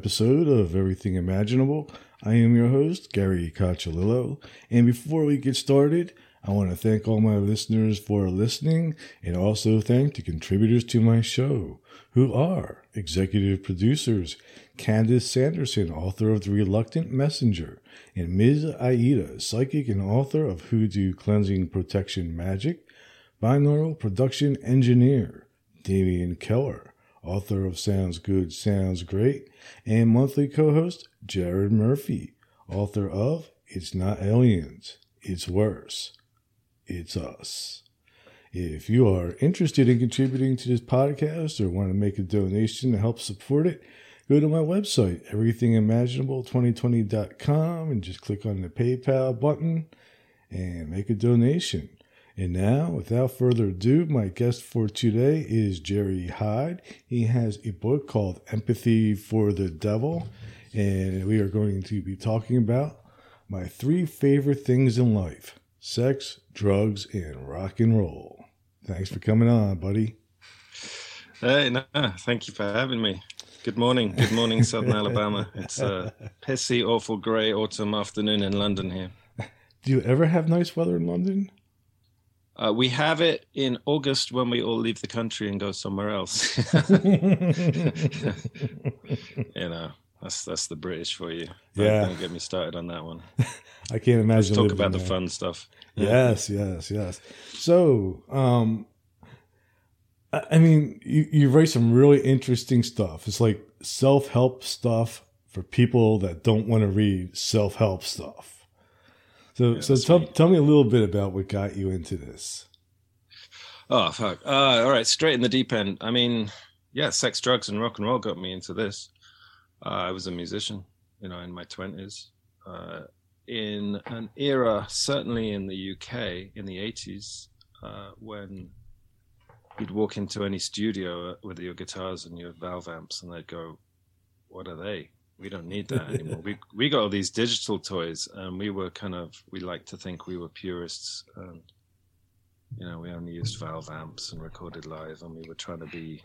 episode of Everything Imaginable. I am your host, Gary Cacciolillo. And before we get started, I want to thank all my listeners for listening and also thank the contributors to my show, who are executive producers Candace Sanderson, author of The Reluctant Messenger, and Ms. Aida, psychic and author of Hoodoo Cleansing Protection Magic, binaural production engineer Damian Keller, author of Sounds Good, Sounds Great, and monthly co host Jared Murphy, author of It's Not Aliens, It's Worse, It's Us. If you are interested in contributing to this podcast or want to make a donation to help support it, go to my website, everythingimaginable2020.com, and just click on the PayPal button and make a donation. And now, without further ado, my guest for today is Jerry Hyde. He has a book called Empathy for the Devil, and we are going to be talking about my three favorite things in life sex, drugs, and rock and roll. Thanks for coming on, buddy. Hey, no, thank you for having me. Good morning. Good morning, Southern Alabama. It's a pissy, awful grey autumn afternoon in London here. Do you ever have nice weather in London? Uh, we have it in August when we all leave the country and go somewhere else. you know, that's that's the British for you. Don't, Yeah. don't get me started on that one. I can't imagine. Let's talk about the fun stuff. Yes, yes, yes. So, um, I I mean, you, you write some really interesting stuff. It's like self help stuff for people that don't want to read self help stuff. So, Yeah, so tell, tell me a little bit about what got you into this. Oh fuck! Uh, all right, straight in the deep end. I mean, yeah, sex, drugs, and rock and roll got me into this. Uh, I was a musician, you know, in my twenties, uh, in an era, certainly in the UK in the eighties, uh, when you'd walk into any studio with your guitars and your valve amps, and they'd go, "What are they? We don't need that anymore. we we got all these digital toys, and we were kind of we like to think we were purists and." you know, we only used valve amps and recorded live, and we were trying to be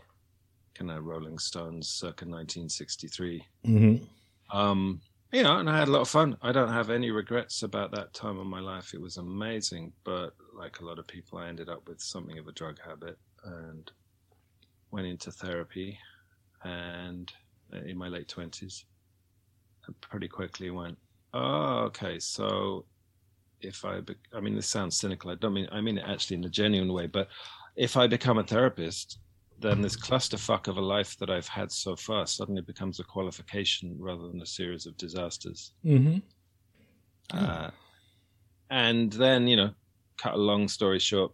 kind of Rolling Stones circa 1963. Mm-hmm. Um, you know, and I had a lot of fun. I don't have any regrets about that time of my life. It was amazing, but like a lot of people, I ended up with something of a drug habit and went into therapy. And in my late twenties, and pretty quickly went, "Oh, okay, so if I, be- I mean, this sounds cynical. I don't mean, I mean it actually in a genuine way. But if I become a therapist, then this clusterfuck of a life that I've had so far suddenly becomes a qualification rather than a series of disasters. Mm-hmm. Uh, and then, you know, cut a long story short,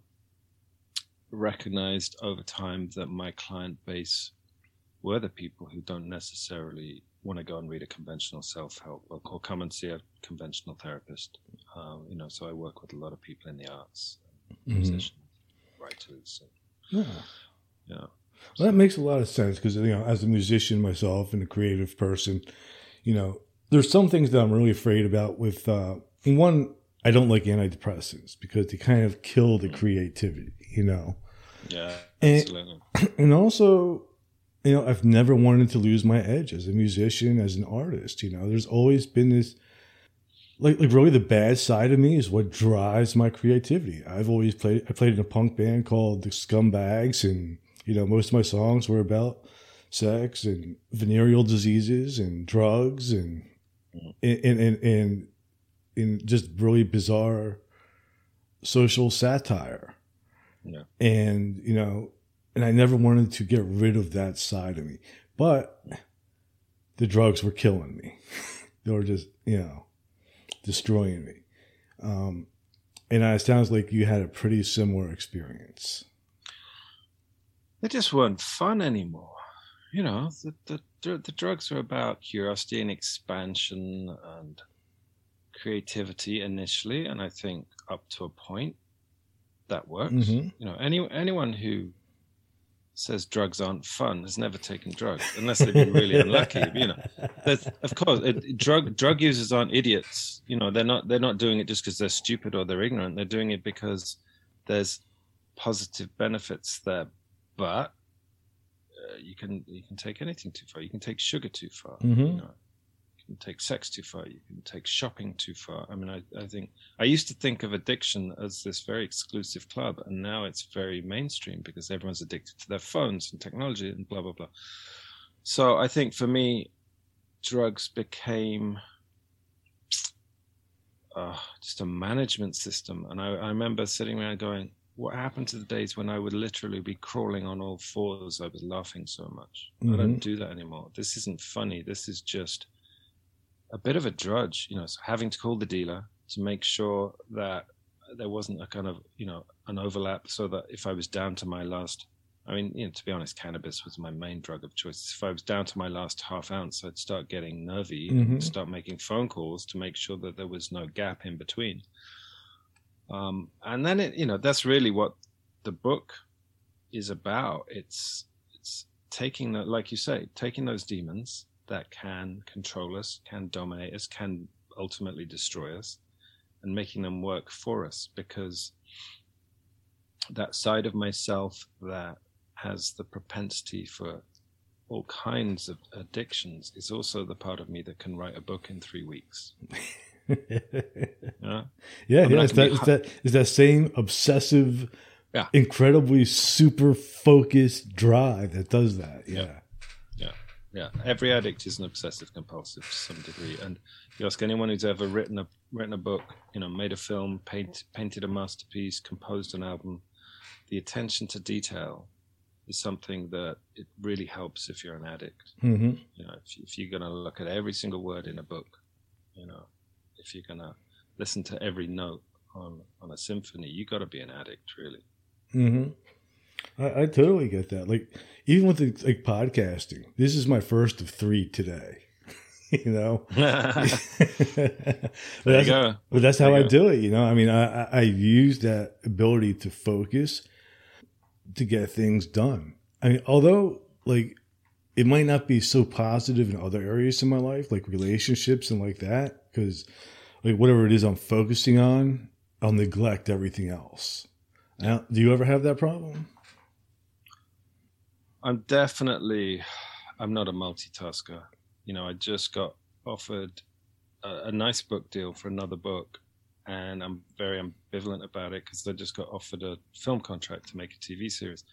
recognized over time that my client base were the people who don't necessarily want to go and read a conventional self-help book or come and see a conventional therapist. Um, you know, so I work with a lot of people in the arts, Mhm. musicians, writers, and, Yeah. know. Well, that makes a lot of sense because you know, as a musician myself and a creative person, you know, there's some things that I'm really afraid about. With uh, one, I don't like antidepressants because they kind of kill the creativity, you know, Yeah, And- and also, you know, I've never wanted to lose my edge as a musician, as an artist. You know, there's always been this. Like, like really, the bad side of me is what drives my creativity. I've always played. I played in a punk band called the Scumbags, and you know, most of my songs were about sex and venereal diseases and drugs and and and and, and just really bizarre social satire. Yeah. And you know, and I never wanted to get rid of that side of me, but the drugs were killing me. they were just you know destroying me. Um, and it sounds like you had a pretty similar experience. they just weren't fun anymore. You know, the, the the drugs are about curiosity and expansion and creativity initially, and I think up to a point that works. Mhm. You know, any anyone who says drugs aren't fun has never taken drugs, unless they've been really unlucky. You know, There's- of course, it, drug drug users aren't idiots. You know, they're not they're not doing it just because they're stupid or they're ignorant. They're doing it because there's positive benefits there. But uh, you can you can take anything too far. You can take sugar too far. Mhm. You know, can take sex too far. You can take shopping too far. I mean, I, I think I used to think of addiction as this very exclusive club, and now it's very mainstream because everyone's addicted to their phones and technology and blah blah blah. So I think for me, drugs became uh, just a management system, and I, I remember sitting around going, "What happened to the days when I would literally be crawling on all fours? I was laughing so much. I Mhm. don't do that anymore. This isn't funny. This is just a bit of a drudge, you know, so having to call the dealer to make sure that there wasn't a kind of, you know, an overlap so that if I was down to my last, I mean, you know, to be honest, cannabis was my main drug of choice. If I was down to my last half ounce, I'd start getting nervy Mhm. and start making phone calls to make sure that there was no gap in between. Um, and then it, you know, that's really what the book is about. It's, it's taking that, like you say, taking those demons that can control us, can dominate us, can ultimately destroy us, and making them work for us because that side of myself that has the propensity for all kinds of addictions is also the part of me that can write a book in three weeks. Yeah. Yeah, yeah. It's that, be it's that, it's that same obsessive, Yeah. incredibly super focused drive that does that. Yeah. Yeah, every addict is an obsessive compulsive to some degree, and you ask anyone who's ever written a written a book, you know, made a film, paint, painted a masterpiece, composed an album, the attention to detail is something that it really helps if you're an addict. hmm You know, if, if you're going to look at every single word in a book, you know, if you're going to listen to every note on on a symphony, you got to be an addict, really. hmm I, I totally get that. Like even with the, like podcasting, this is my first of three today. you know, there but, you that's, go. but that's how There I go. do it. You know, I mean, I, I I use that ability to focus to get things done. I mean, although like it might not be so positive in other areas in my life, like relationships and like that, because like whatever it is I'm focusing on, I'll neglect everything else. Now, do you ever have that problem? I'm definitely, I'm not a multitasker. You know, I just got offered a, a nice book deal for another book, and I'm very ambivalent about it because I just got offered a film contract to make a TV series.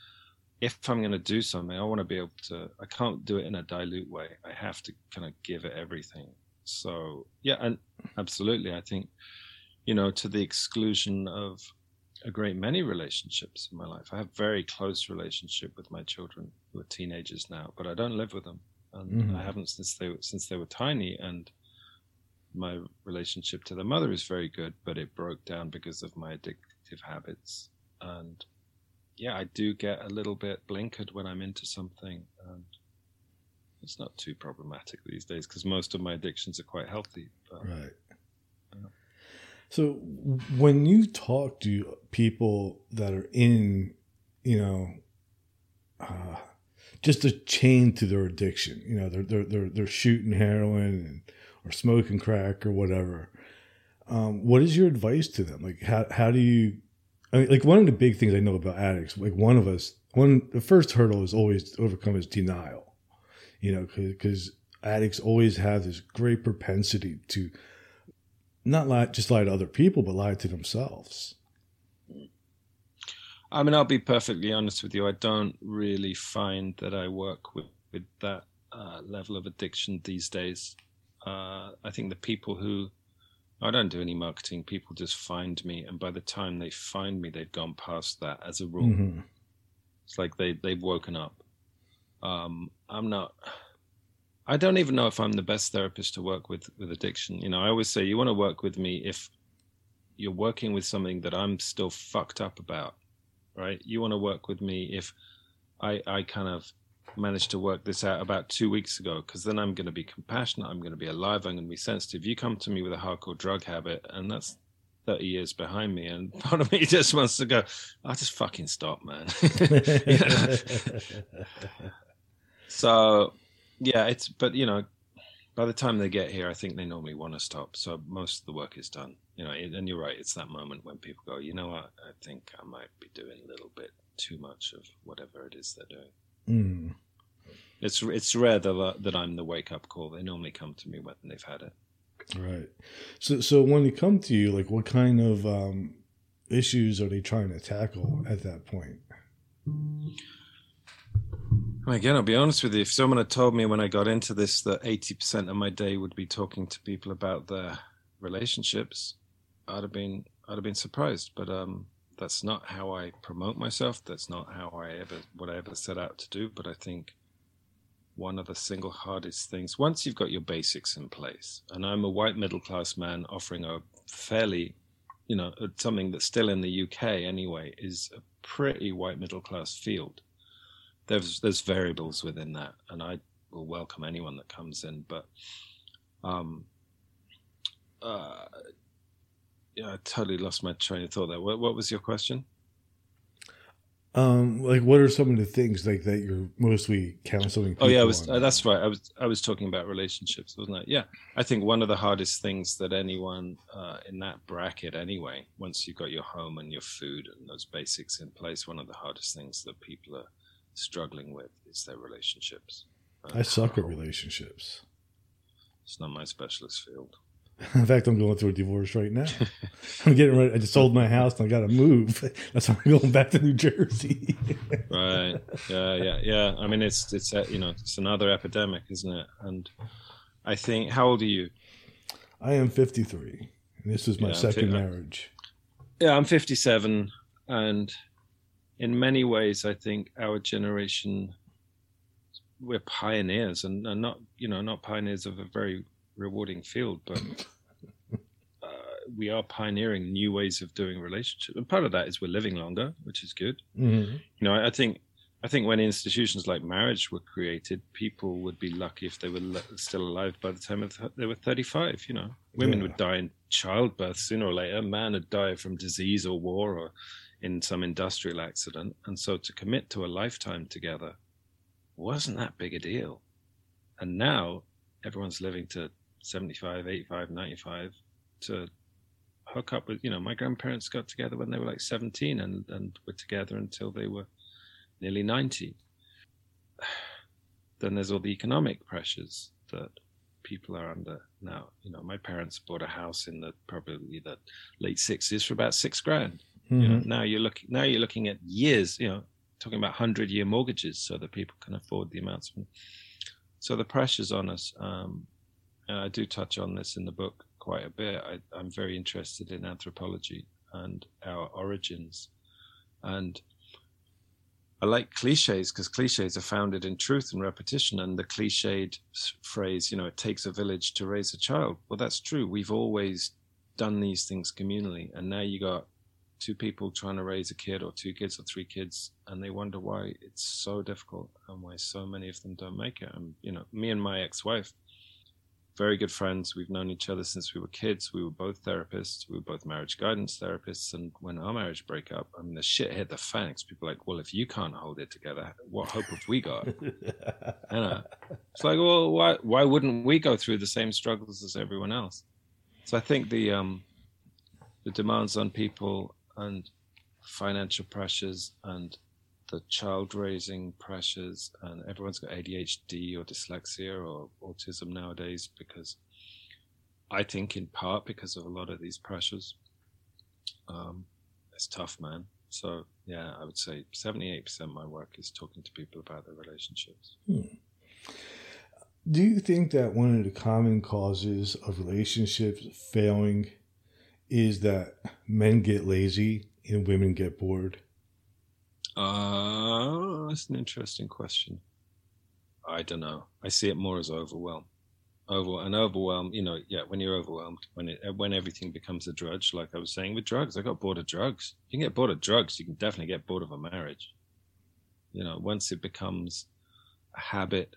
If I'm going to do something, I want to be able to. I can't do it in a dilute way. I have to kind of give it everything. So yeah, and absolutely, I think, you know, to the exclusion of a great many relationships in my life. I have very close relationship with my children who are teenagers now, but I don't live with them, and Mhm. I haven't since they since they were tiny. And my relationship to their mother is very good, but it broke down because of my addictive habits. And yeah, I do get a little bit blinkered when I'm into something, and it's not too problematic these days because most of my addictions are quite healthy. But Right. So when you talk to people that are in, you know, uh, just a chain to their addiction, you know, they're they're they're, they're shooting heroin and, or smoking crack or whatever. Um, what is your advice to them? Like, how how do you? I mean, like one of the big things I know about addicts, like one of us, one the first hurdle is always overcome is denial. You know, because addicts always have this great propensity to not lie, just lie to other people, but lie to themselves. I mean, I'll be perfectly honest with you. I don't really find that I work with, with that uh, level of addiction these days. Uh, I think the people who I don't do any marketing, people just find me, and by the time they find me, they've gone past that as a rule. Mhm. It's like they they've woken up. Um, I'm not. I don't even know if I'm the best therapist to work with with addiction. You know, I always say you want to work with me if you're working with something that I'm still fucked up about, right? You want to work with me if I I kind of managed to work this out about two weeks ago because then I'm going to be compassionate. I'm going to be alive. I'm going to be sensitive. You come to me with a hardcore drug habit, and that's 30 years behind me, and part of me just wants to go, I just fucking stop, man. So, yeah, it's but you know, by the time they get here, I think they normally want to stop. So most of the work is done. You know, and you're right. It's that moment when people go, you know what? I think I might be doing a little bit too much of whatever it is they're doing. Mm. It's it's rare that that I'm the wake up call. They normally come to me when they've had it. Right. So so when they come to you, like what kind of um, issues are they trying to tackle at that point? Again, I'll be honest with you. If someone had told me when I got into this that 80% of my day would be talking to people about their relationships, I'd have been I'd have been surprised. But um, that's not how I promote myself. That's not how I ever what I ever set out to do. But I think one of the single hardest things once you've got your basics in place, and I'm a white middle class man offering a fairly, you know, something that's still in the UK anyway is a pretty white middle class field. There's there's variables within that, and I will welcome anyone that comes in, but um, uh, yeah, I totally lost my train of thought there. What, what was your question? Um, like what are some of the things like that you're mostly counseling? oh yeah, I was, uh, that's right. I was I was talking about relationships, wasn't I? Yeah, I think one of the hardest things that anyone uh, in that bracket, anyway, once you've got your home and your food and those basics in place, one of the hardest things that people are struggling with is their relationships. I suck at relationships. It's not my specialist field. In fact, I'm going through a divorce right now. I'm getting ready. I just sold my house and I got to move. That's why I'm going back to New Jersey. right. Yeah. Yeah. Yeah. I mean, it's it's uh, you know it's another epidemic, isn't it? And I think, how old are you? I am 53. And this is my yeah, second marriage. Yeah, I'm 57, and in many ways, I think our generation we're pioneers, and, and not you know not pioneers of a very rewarding field, but uh, we are pioneering new ways of doing relationships. And part of that is we're living longer, which is good. Mm-hmm. You know, I think I think when institutions like marriage were created, people would be lucky if they were still alive by the time they were 35. You know, women yeah. would die in childbirth sooner or later. Man would die from disease or war or in some industrial accident. And so to commit to a lifetime together wasn't that big a deal. And now everyone's living to 75, 85, 95 to hook up with, you know, my grandparents got together when they were like 17 and, and were together until they were nearly 90. Then there's all the economic pressures that people are under now. You know, my parents bought a house in the probably the late 60s for about six grand. Mm-hmm. You know, mm-hmm. now you're looking now you're looking at years, you know, talking about hundred year mortgages so that people can afford the amounts. So the pressures on us um, and I do touch on this in the book quite a bit. I, I'm very interested in anthropology and our origins. And I like cliches because cliches are founded in truth and repetition. And the cliched phrase, you know, it takes a village to raise a child. Well, that's true. We've always done these things communally. And now you got two people trying to raise a kid or two kids or three kids and they wonder why it's so difficult and why so many of them don't make it. And, you know, me and my ex wife, very good friends. We've known each other since we were kids. We were both therapists. We were both marriage guidance therapists. And when our marriage broke up, I mean, the shit hit the fan. People like, well, if you can't hold it together, what hope have we got? know. it's like, well, why why wouldn't we go through the same struggles as everyone else? So I think the um, the demands on people and financial pressures and the child raising pressures, and everyone's got ADHD or dyslexia or autism nowadays because I think in part because of a lot of these pressures. Um, it's tough, man. So yeah, I would say 78% of my work is talking to people about their relationships. Hmm. Do you think that one of the common causes of relationships failing is that men get lazy and women get bored? Uh, that's an interesting question. I don't know. I see it more as overwhelm. Over and overwhelm, you know, yeah, when you're overwhelmed, when it when everything becomes a drudge, like I was saying with drugs, I got bored of drugs. You can get bored of drugs, you can definitely get bored of a marriage. You know, once it becomes a habit,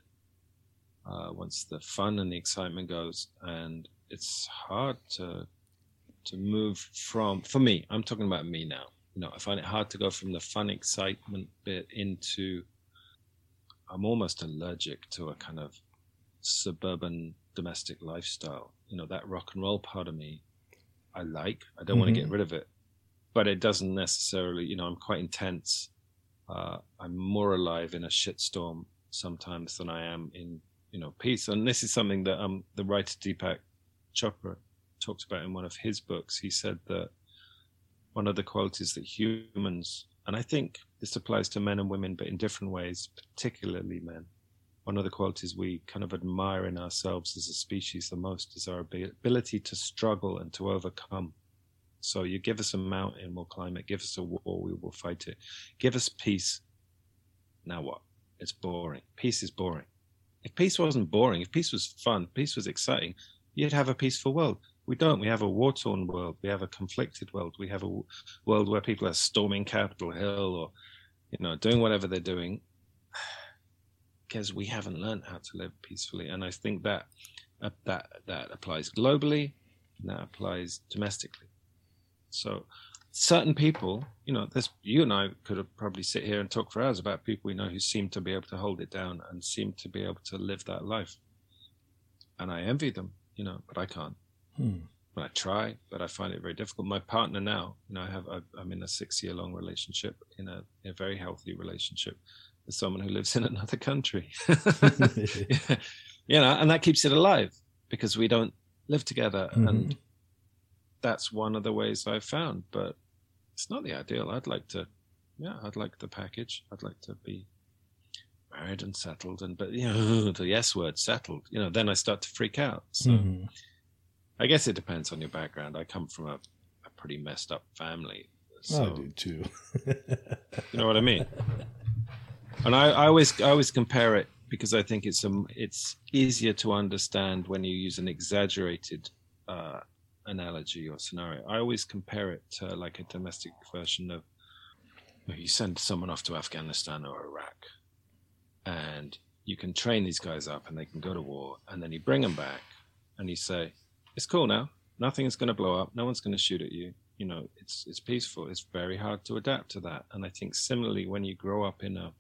uh, once the fun and the excitement goes, and it's hard to to move from. For me, I'm talking about me now you know, I find it hard to go from the fun excitement bit into. I'm almost allergic to a kind of suburban domestic lifestyle. You know, that rock and roll part of me, I like. I don't mm-hmm. want to get rid of it, but it doesn't necessarily. You know, I'm quite intense. Uh, I'm more alive in a shitstorm sometimes than I am in you know peace. And this is something that um the writer Deepak Chopra talked about in one of his books. He said that one of the qualities that humans, and I think this applies to men and women, but in different ways, particularly men. One of the qualities we kind of admire in ourselves as a species the most is our ability to struggle and to overcome. So you give us a mountain, we'll climb it. Give us a war, we will fight it. Give us peace. Now what? It's boring. Peace is boring. If peace wasn't boring, if peace was fun, peace was exciting, you'd have a peaceful world. We don't. We have a war torn world. We have a conflicted world. We have a world where people are storming Capitol Hill or, you know, doing whatever they're doing because we haven't learned how to live peacefully. And I think that uh, that that applies globally, and that applies domestically. So certain people, you know, there's you and I could have probably sit here and talk for hours about people we know who seem to be able to hold it down and seem to be able to live that life. And I envy them, you know, but I can't. Hmm. I try, but I find it very difficult. My partner now, you know, I have I'm in a six year long relationship, in a, in a very healthy relationship with someone who lives in another country. you know, and that keeps it alive because we don't live together, mm-hmm. and that's one of the ways I've found. But it's not the ideal. I'd like to, yeah, I'd like the package. I'd like to be married and settled, and but you know, the yes word settled. You know, then I start to freak out. So. Mm-hmm I guess it depends on your background. I come from a, a pretty messed up family. So, I do too. you know what I mean? And I, I always I always compare it because I think it's um it's easier to understand when you use an exaggerated uh, analogy or scenario. I always compare it to like a domestic version of you send someone off to Afghanistan or Iraq, and you can train these guys up and they can go to war, and then you bring them back and you say, it's cool now. Nothing is going to blow up. No one's going to shoot at you. You know, it's it's peaceful. It's very hard to adapt to that. And I think similarly, when you grow up in a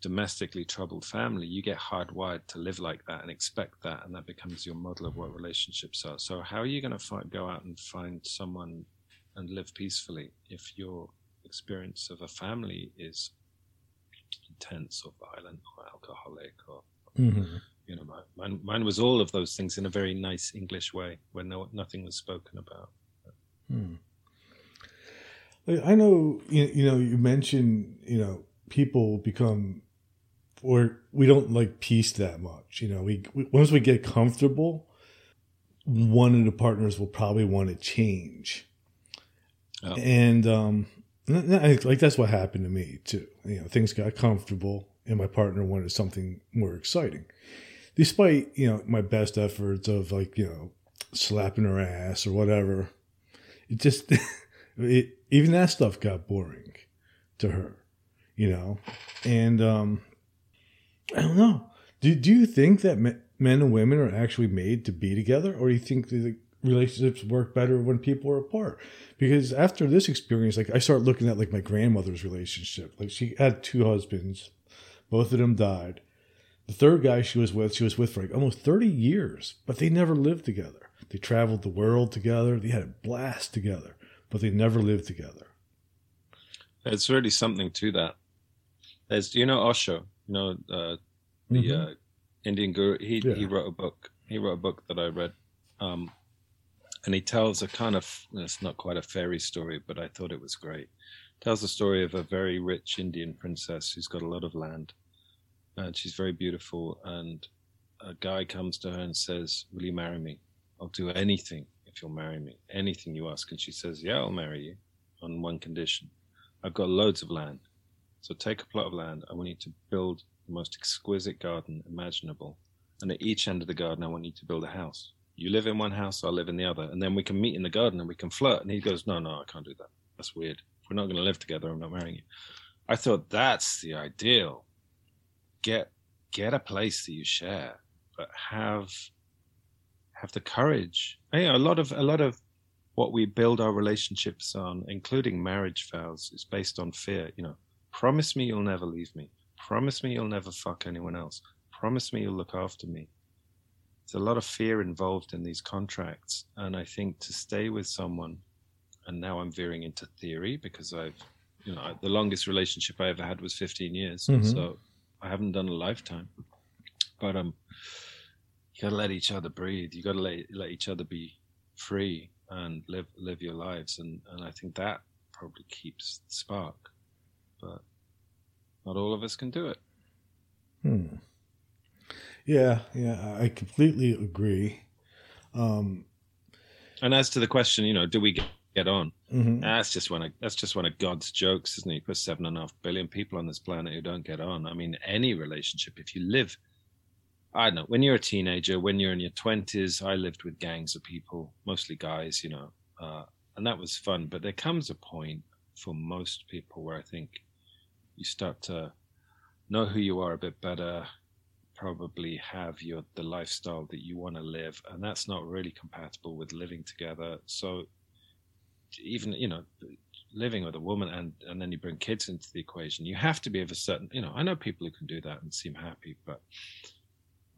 domestically troubled family, you get hardwired to live like that and expect that, and that becomes your model of what relationships are. So, how are you going to go out and find someone and live peacefully if your experience of a family is intense or violent or alcoholic or mm-hmm you know, mine, mine was all of those things in a very nice English way, where no nothing was spoken about. Hmm. I know you, you know you mentioned you know people become or we don't like peace that much. You know, we, we once we get comfortable, one of the partners will probably want to change, oh. and um, like that's what happened to me too. You know, things got comfortable, and my partner wanted something more exciting despite you know my best efforts of like you know slapping her ass or whatever, it just it, even that stuff got boring to her, you know. And um, I don't know. Do do you think that men and women are actually made to be together, or do you think the relationships work better when people are apart? Because after this experience, like I start looking at like my grandmother's relationship. Like she had two husbands, both of them died the third guy she was with, she was with for like almost 30 years, but they never lived together. They traveled the world together. They had a blast together, but they never lived together. It's really something to that. There's, you know, Osho, you know, uh, the mm-hmm. uh, Indian guru. He yeah. he wrote a book. He wrote a book that I read, um, and he tells a kind of it's not quite a fairy story, but I thought it was great. Tells the story of a very rich Indian princess who's got a lot of land, and she's very beautiful. And a guy comes to her and says, "Will you marry me? I'll do anything if you'll marry me. Anything you ask." And she says, "Yeah, I'll marry you on one condition. I've got loads of land, so take a plot of land. I want you to build the most exquisite garden imaginable, and at each end of the garden, I want you to build a house." You live in one house, I'll live in the other, and then we can meet in the garden and we can flirt. And he goes, "No, no, I can't do that. That's weird. We're not going to live together, I'm not marrying you." I thought that's the ideal get get a place that you share, but have have the courage. You know, a lot of a lot of what we build our relationships on, including marriage vows, is based on fear. You know, promise me you'll never leave me. Promise me you'll never fuck anyone else. Promise me you'll look after me. There's a lot of fear involved in these contracts, and I think to stay with someone, and now I'm veering into theory because I've, you know, the longest relationship I ever had was 15 years. Mm-hmm. So I haven't done a lifetime, but um, you gotta let each other breathe. You gotta let let each other be free and live live your lives, and and I think that probably keeps the spark, but not all of us can do it. Hmm. Yeah, yeah, I completely agree. Um, and as to the question, you know, do we get, get on? mhm. That's just one of that's just one of God's jokes, isn't it? He put seven and a half billion people on this planet who don't get on. I mean, any relationship, if you live, I don't know, when you're a teenager, when you're in your twenties, I lived with gangs of people, mostly guys, you know, uh, and that was fun. But there comes a point for most people where I think you start to know who you are a bit better, probably have your the lifestyle that you want to live, and that's not really compatible with living together. So even you know living with a woman and and then you bring kids into the equation you have to be of a certain you know i know people who can do that and seem happy but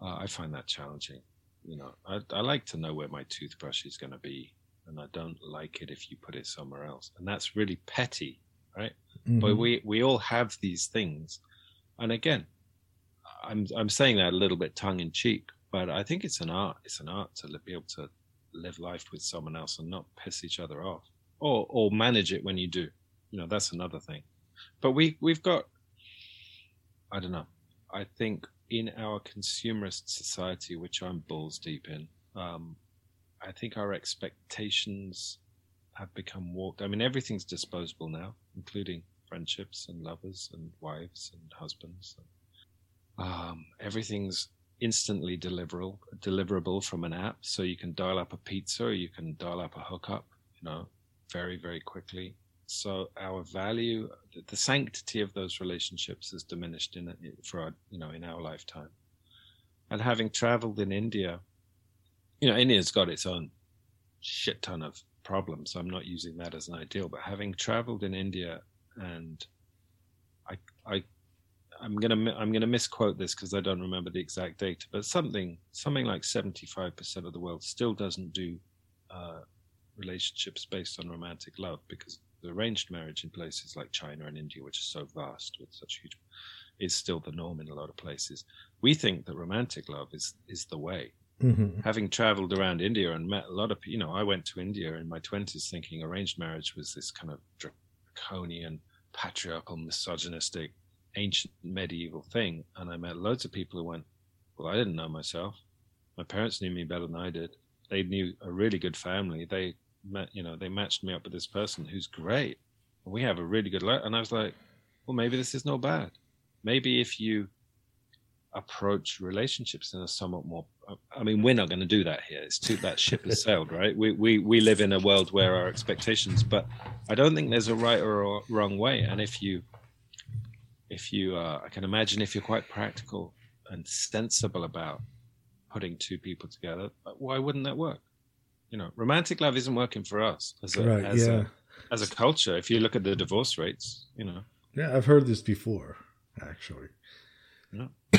uh, i find that challenging you know. I, I like to know where my toothbrush is going to be and i don't like it if you put it somewhere else and that's really petty right? But Mhm. we we all have these things and again i'm i'm saying that a little bit tongue in cheek but i think it's an art it's an art to be able to live life with someone else and not piss each other off or or manage it when you do. You know that's another thing. But we we've got i don't know. I think in our consumerist society which i'm balls deep in um i think our expectations have become warped. I mean everything's disposable now including friendships and lovers and wives and husbands. Um everything's instantly deliverable deliverable from an app. So you can dial up a pizza or you can dial up a hookup you know very very quickly. So our value the sanctity of those relationships has diminished in for our, you know in our lifetime. And having traveled in india you know india's got its own shit ton of problems. I'm not using that as an ideal but having traveled in india and i i i'm gonna i'm gonna misquote this because i don't remember the exact data but something something like 75% of the world still doesn't do uh, relationships based on romantic love because the arranged marriage in places like China and India, which is so vast with such huge, is still the norm in a lot of places. We think that romantic love is is the way. Mhm. Having traveled around India and met a lot of people, you know, I went to India in my twenties thinking arranged marriage was this kind of draconian, patriarchal, misogynistic, ancient medieval thing, and I met loads of people who went, "Well, I didn't know myself. My parents knew me better than I did. They knew a really good family. They met, you know, they matched me up with this person who's great. We have a really good life." And I was like, "Well, maybe this is not bad. Maybe if you approach relationships in a somewhat more I mean, we're not going to do that here. It's too that ship has sailed, right? We we we live in a world where our expectations, but I don't think there's a right or a wrong way. And if you if you uh, I can imagine if you're quite practical and sensible about putting two people together, why wouldn't that work? You know, romantic love isn't working for us as a Right, as yeah. a as a culture. If you look at the divorce rates, you know, Yeah, I've heard this before, actually. Yeah.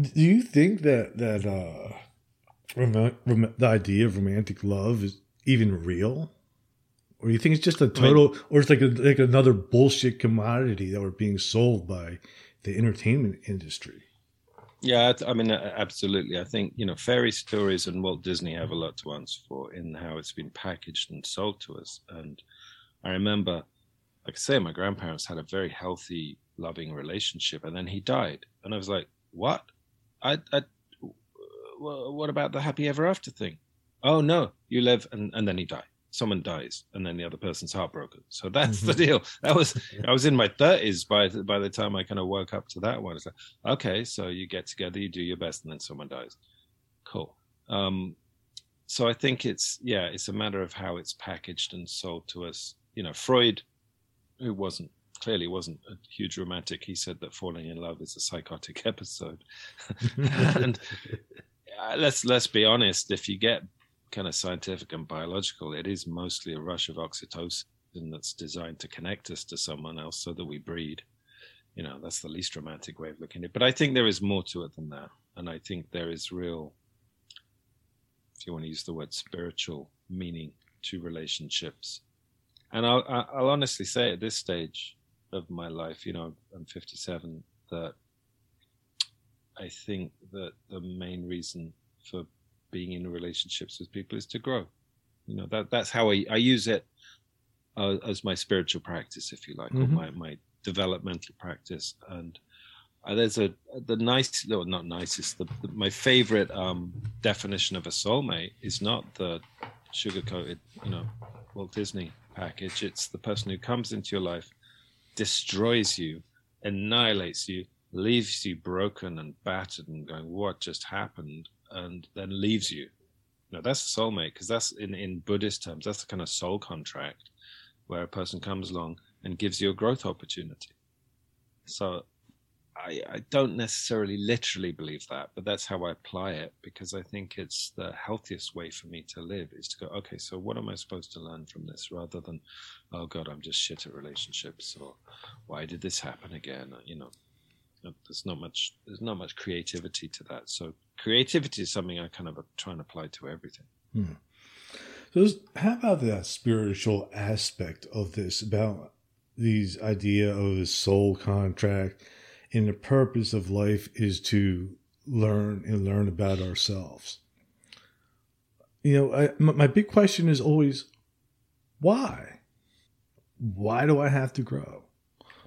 Do you think that that uh, rom- rom- the idea of romantic love is even real, or you think it's just a total, or it's like a, like another bullshit commodity that we're being sold by the entertainment industry? Yeah, I- mean, absolutely. I think you know, fairy stories and Walt Disney have a lot to answer for in how it's been packaged and sold to us. And I remember, like I say, my grandparents had a very healthy, loving relationship, and then he died, and I was like, "What? I, I what about the happy ever after thing? Oh no, you live, and and then he died. Someone dies, and then the other person's heartbroken. So that's the Mhm. deal. That was I was in my thirties by the, by the time I kind of woke up to that one. It's like, okay, so you get together, you do your best, and then someone dies. Cool. Um, so I think it's yeah, it's a matter of how it's packaged and sold to us. You know, Freud, who wasn't clearly wasn't a huge romantic, he said that falling in love is a psychotic episode. and uh, let's let's be honest, if you get kind of scientific and biological, it is mostly a rush of oxytocin that's designed to connect us to someone else so that we breed. You know, that's the least romantic way of looking at it. But I think there is more to it than that. And I think there is real, if you want to use the word spiritual meaning to relationships. And I'll, I'll honestly say at this stage of my life, you know, I'm 57, that I think that the main reason for being in relationships with people is to grow. You know that that's how I, I use it uh, as my spiritual practice, if you like, mm-hmm. or my my developmental practice. And uh, there's a the nice, no, not nicest. The, the, my favorite um, definition of a soulmate is not the sugar coated, you know, Walt Disney package. It's the person who comes into your life, destroys you, annihilates you, leaves you broken and battered and going, what just happened? And then leaves you. No, that's a soulmate because that's in, in Buddhist terms, that's the kind of soul contract where a person comes along and gives you a growth opportunity. So I, I, don't necessarily literally believe that, but that's how I apply it because I think it's the healthiest way for me to live is to go, okay, so what am I supposed to learn from this rather than, oh God, I'm just shit at relationships or why did this happen again? You know, there's not much, there's not much creativity to that. So creativity is something I kind of try and apply to everything. Hmm. So how about that spiritual aspect of this about these idea of a soul contract and the purpose of life is to learn and learn about ourselves. You know, I, my big question is always why? Why do I have to grow?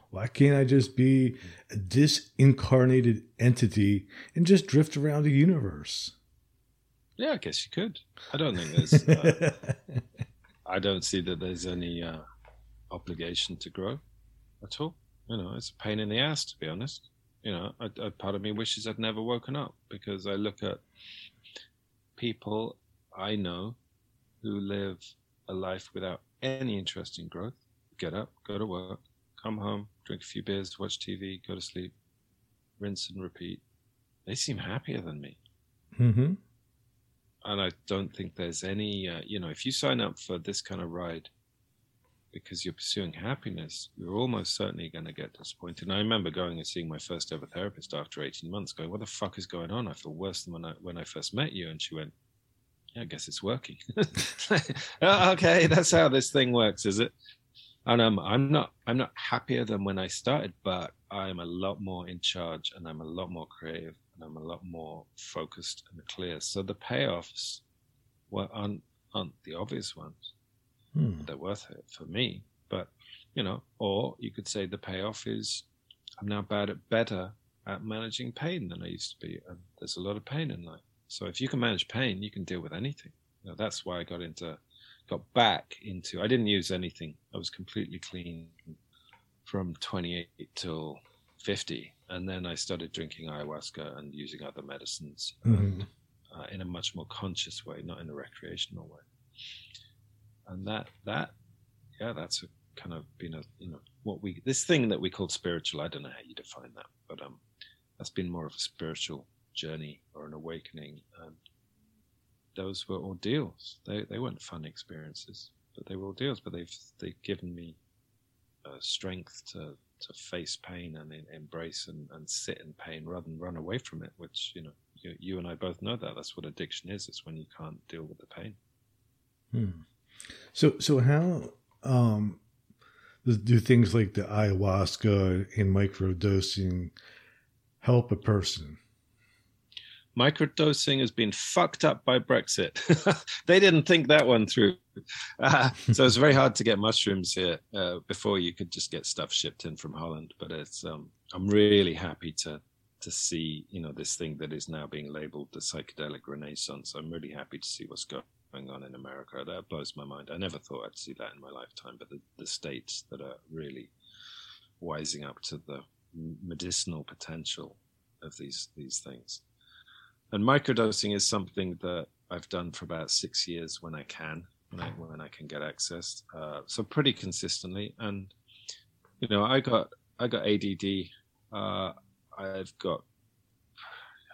Why can't I just be a disincarnated entity and just drift around the universe? Yeah, I guess you could. I don't think there's. Uh, I don't see that there's any uh, obligation to grow at all. You know, it's a pain in the ass to be honest. You know, a, a part of me wishes I'd never woken up because I look at people I know who live a life without any interest in growth. Get up, go to work, come home, drink a few beers, watch TV, go to sleep, rinse and repeat. They seem happier than me. Mm-hmm. And I don't think there's any, uh, you know, if you sign up for this kind of ride, because you're pursuing happiness, you're almost certainly going to get disappointed. And I remember going and seeing my first ever therapist after 18 months, going, "What the fuck is going on? I feel worse than when I when I first met you." And she went, "Yeah, I guess it's working." oh, okay, that's how this thing works, is it? And um, I'm not I'm not happier than when I started, but I'm a lot more in charge, and I'm a lot more creative, and I'm a lot more focused and clear. So the payoffs were aren't, aren't the obvious ones Hmm. They're worth it for me. But, you know, or you could say the payoff is I'm now bad at better at managing pain than I used to be. And there's a lot of pain in life. So if you can manage pain, you can deal with anything. You know, that's why I got into, got back into, I didn't use anything. I was completely clean from 28 till 50. And then I started drinking ayahuasca and using other medicines mm-hmm. and, uh, in a much more conscious way, not in a recreational way and that that yeah that's a kind of been a you know what we this thing that we call spiritual i don't know how you define that but um that's been more of a spiritual journey or an awakening and those were ordeals they they weren't fun experiences but they were ordeals but they've they've given me uh, strength to to face pain and embrace and, and sit in pain rather than run away from it which you know you, you and i both know that that's what addiction is it's when you can't deal with the pain hmm. So so how um, do things like the ayahuasca and microdosing help a person? Microdosing has been fucked up by Brexit. they didn't think that one through. Uh, so it's very hard to get mushrooms here. Uh, before you could just get stuff shipped in from Holland, but it's um, I'm really happy to to see you know this thing that is now being labeled the psychedelic renaissance. I'm really happy to see what's going on in America. That blows my mind. I never thought I'd see that in my lifetime, but the, the states that are really wising up to the medicinal potential of these these things. And microdosing is something that I've done for about six years when I can, when I, when I can get access. Uh, so pretty consistently. And you know, I got I got ADD. Uh, I've got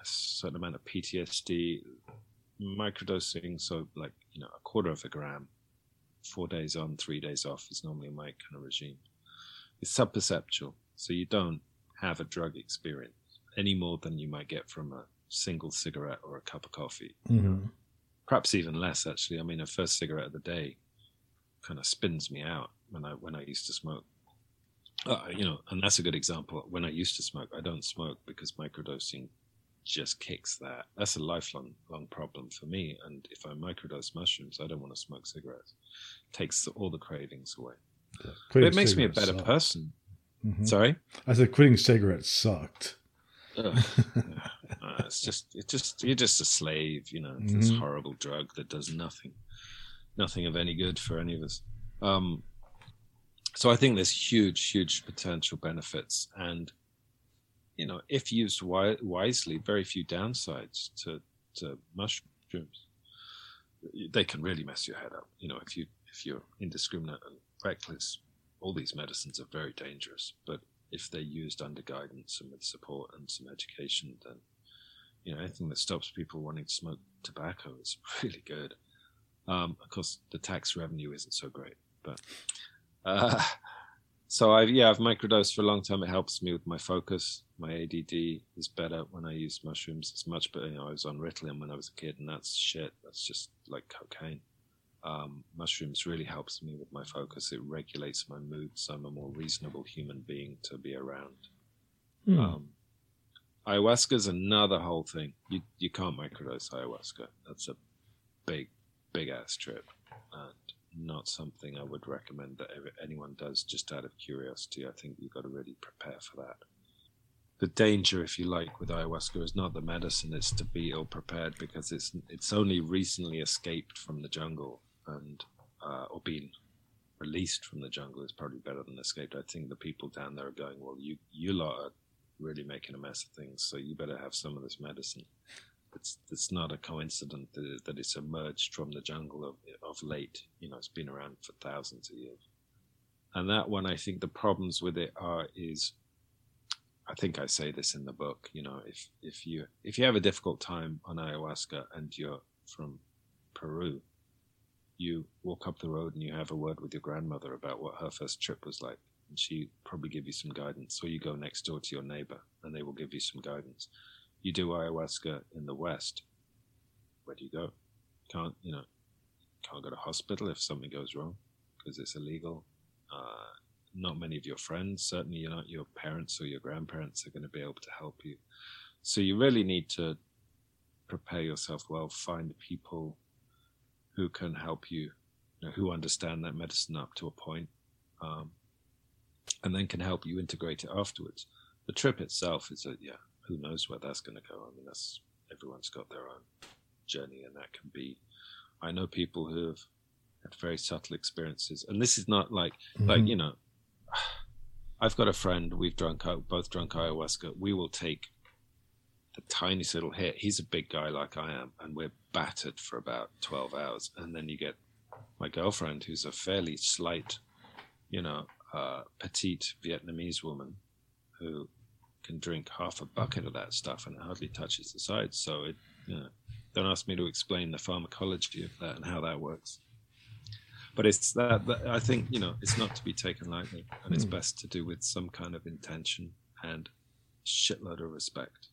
a certain amount of PTSD microdosing, so like you know a quarter of a gram, four days on, three days off is normally my kind of regime. It's subperceptual, so you don't have a drug experience any more than you might get from a single cigarette or a cup of coffee. Mm-hmm. Perhaps even less, actually. I mean, a first cigarette of the day kind of spins me out when I when I used to smoke uh, you know, and that's a good example. When I used to smoke, I don't smoke because microdosing just kicks that. That's a lifelong long problem for me. And if I microdose mushrooms, I don't want to smoke cigarettes. It takes all the cravings away. But it makes me a better sucked. person. Mm-hmm. Sorry, I said quitting cigarettes sucked. Uh, it's just, it just, you're just a slave. You know, mm-hmm. this horrible drug that does nothing, nothing of any good for any of us. Um, so I think there's huge, huge potential benefits, and you know, if used wi- wisely, very few downsides to to mushrooms. They can really mess your head up. You know, if you if you're indiscriminate and reckless, all these medicines are very dangerous. But if they're used under guidance and with support and some education, then you know anything that stops people wanting to smoke tobacco is really good. Um, of course, the tax revenue isn't so great, but uh, so I've yeah I've microdosed for a long time. It helps me with my focus. My ADD is better when I use mushrooms. It's much better. You know, I was on Ritalin when I was a kid, and that's shit. That's just like cocaine. Um, mushrooms really helps me with my focus. It regulates my mood, so I'm a more reasonable human being to be around. Hmm. Um, ayahuasca is another whole thing. You you can't microdose ayahuasca. That's a big big ass trip, and not something I would recommend that anyone does just out of curiosity. I think you've got to really prepare for that. The danger, if you like, with ayahuasca is not the medicine; it's to be ill prepared because it's it's only recently escaped from the jungle and uh, or being released from the jungle is probably better than escaped. I think the people down there are going, well, you you lot are really making a mess of things, so you better have some of this medicine it's it's not a coincidence that, that it's emerged from the jungle of of late. You know, it's been around for thousands of years. And that one, I think the problems with it are is, I think I say this in the book. You know, if if you if you have a difficult time on ayahuasca and you're from Peru, you walk up the road and you have a word with your grandmother about what her first trip was like, and she probably give you some guidance. Or you go next door to your neighbor and they will give you some guidance you do ayahuasca in the West, where do you go? Can't you know? Can't go to hospital if something goes wrong because it's illegal. Uh, not many of your friends, certainly you're not your parents or your grandparents, are going to be able to help you. So you really need to prepare yourself well. Find people who can help you, you know, who understand that medicine up to a point, um, and then can help you integrate it afterwards. The trip itself is a yeah who knows where that's going to go? I mean, that's everyone's got their own journey, and that can be. I know people who have had very subtle experiences, and this is not like mm-hmm. like you know. I've got a friend. We've drunk both drunk ayahuasca. We will take the tiniest little hit. He's a big guy like I am, and we're battered for about twelve hours. And then you get my girlfriend, who's a fairly slight, you know, uh, petite Vietnamese woman, who can drink half a bucket of that stuff and it hardly touches the sides. So it, you know, don't ask me to explain the pharmacology of that and how that works. But it's that, that I think you know it's not to be taken lightly, and it's mm. best to do with some kind of intention and shitload of respect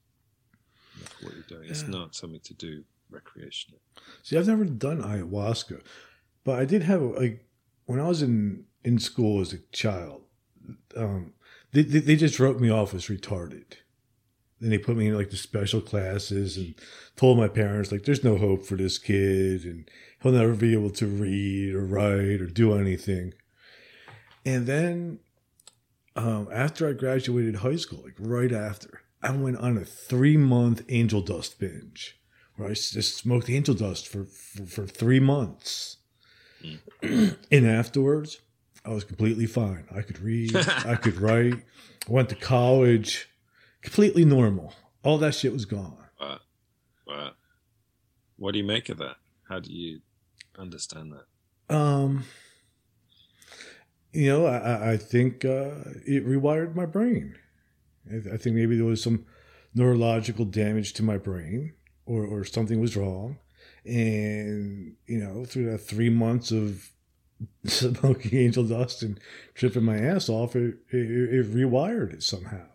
for what you're doing. Yeah. It's not something to do recreationally. See, I've never done ayahuasca, but I did have like when I was in in school as a child. Um, they, they, they just wrote me off as retarded. Then they put me in like the special classes and told my parents like there's no hope for this kid and he'll never be able to read or write or do anything. And then um, after I graduated high school, like right after, I went on a three month angel dust binge where I just smoked angel dust for, for, for three months. Mm. and afterwards, I was completely fine. I could read, I could write. I went to college, completely normal. All that shit was gone. Wow. Wow. What do you make of that? How do you understand that? Um, you know, I, I think uh, it rewired my brain. I, I think maybe there was some neurological damage to my brain, or, or something was wrong. And you know, through that three months of smoking angel dust and tripping my ass off, it, it, it rewired it somehow.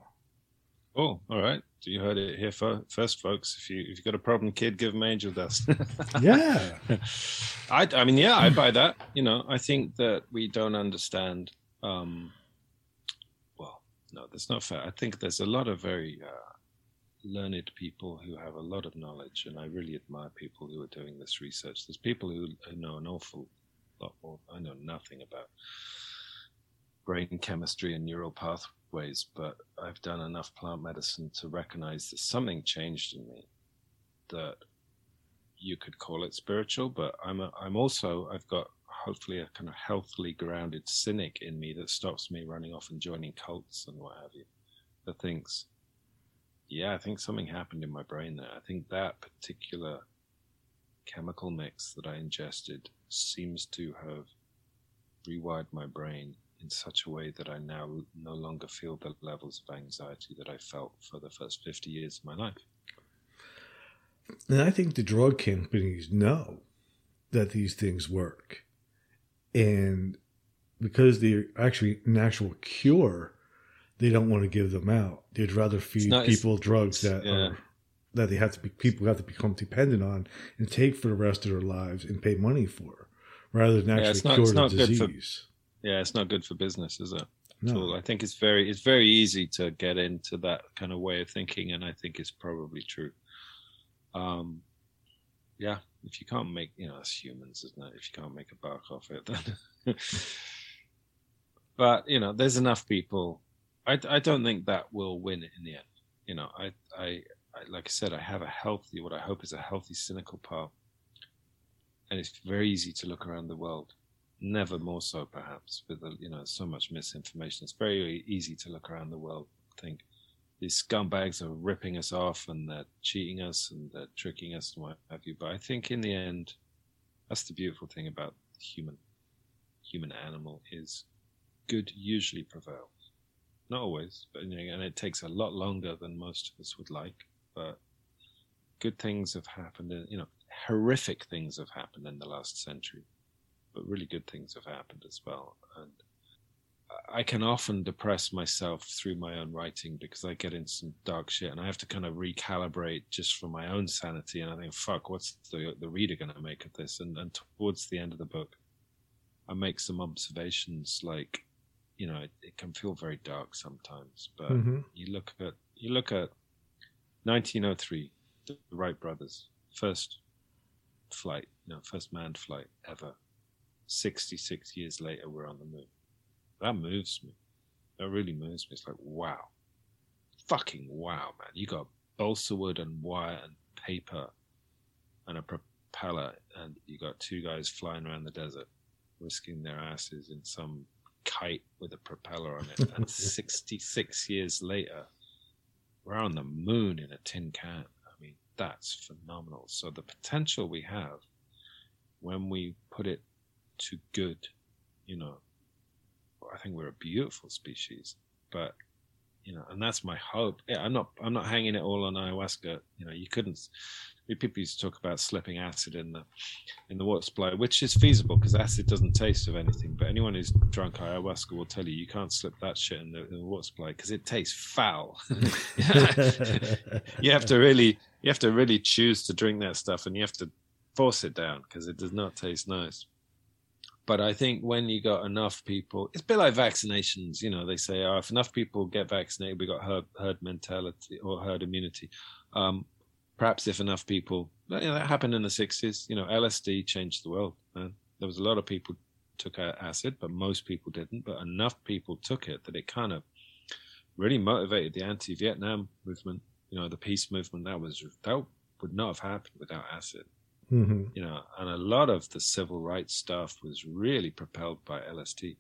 Oh, all right. So you heard it here first, folks. If you if you've got a problem, kid, give them angel dust. yeah. I I mean, yeah, I buy that. You know, I think that we don't understand um, no, that's not fair. I think there's a lot of very uh, learned people who have a lot of knowledge, and I really admire people who are doing this research. There's people who, know an awful lot more. I know nothing about brain chemistry and neural pathways, but I've done enough plant medicine to recognize that something changed in me that you could call it spiritual, but I'm a, I'm also I've got hopefully a kind of healthily grounded cynic in me that stops me running off and joining cults and what have you. That thinks, yeah, I think something happened in my brain there. I think that particular chemical mix that I ingested seems to have rewired my brain in such a way that I now no longer feel the levels of anxiety that I felt for the first 50 years of my life. And I think the drug companies know that these things work. And because they're actually an actual cure, they don't want to give them out. They'd rather feed not, people drugs that yeah. are that they have to be people have to become dependent on and take for the rest of their lives and pay money for, rather than actually yeah, not, cure the disease. For, yeah, it's not good for business, is it? No. I think it's very it's very easy to get into that kind of way of thinking, and I think it's probably true. Um, yeah, if you can't make, you know, as humans, isn't it? If you can't make a buck off it, then. but you know, there's enough people. I, I don't think that will win in the end. You know, I, I, I, like I said, I have a healthy, what I hope is a healthy, cynical part, and it's very easy to look around the world. Never more so, perhaps, with you know so much misinformation. It's very easy to look around the world, think, these scumbags are ripping us off and they're cheating us and they're tricking us and what have you. But I think in the end, that's the beautiful thing about human human animal is good usually prevails. Not always, but and it takes a lot longer than most of us would like. But good things have happened. And you know, horrific things have happened in the last century, but really good things have happened as well. And I can often depress myself through my own writing because I get in some dark shit and I have to kind of recalibrate just for my own sanity. And I think, fuck, what's the the reader going to make of this? And, and towards the end of the book, I make some observations like, you know, it, it can feel very dark sometimes, but mm-hmm. you look at you look at 1903, the Wright brothers, first flight, you know, first manned flight ever. 66 years later, we're on the moon that moves me. That really moves me. It's like, wow. Fucking wow, man. You got balsa wood and wire and paper and a propeller, and you got two guys flying around the desert, risking their asses in some kite with a propeller on it. And 66 years later, we're on the moon in a tin can. I mean, that's phenomenal. So the potential we have when we put it to good, you know, I think we're a beautiful species, but you know, and that's my hope. Yeah, I'm not, I'm not hanging it all on ayahuasca. You know, you couldn't. People used to talk about slipping acid in the in the water supply, which is feasible because acid doesn't taste of anything. But anyone who's drunk ayahuasca will tell you you can't slip that shit in the, in the water supply because it tastes foul. you have to really, you have to really choose to drink that stuff, and you have to force it down because it does not taste nice. But I think when you got enough people, it's a bit like vaccinations. You know, they say, oh, if enough people get vaccinated, we got herd, herd mentality or herd immunity. Um, perhaps if enough people, you know, that happened in the 60s. You know, LSD changed the world, man. There was a lot of people took acid, but most people didn't. But enough people took it that it kind of really motivated the anti-Vietnam movement. You know, the peace movement. That was that would not have happened without acid. Mm-hmm. You know, and a lot of the civil rights stuff was really propelled by LSD.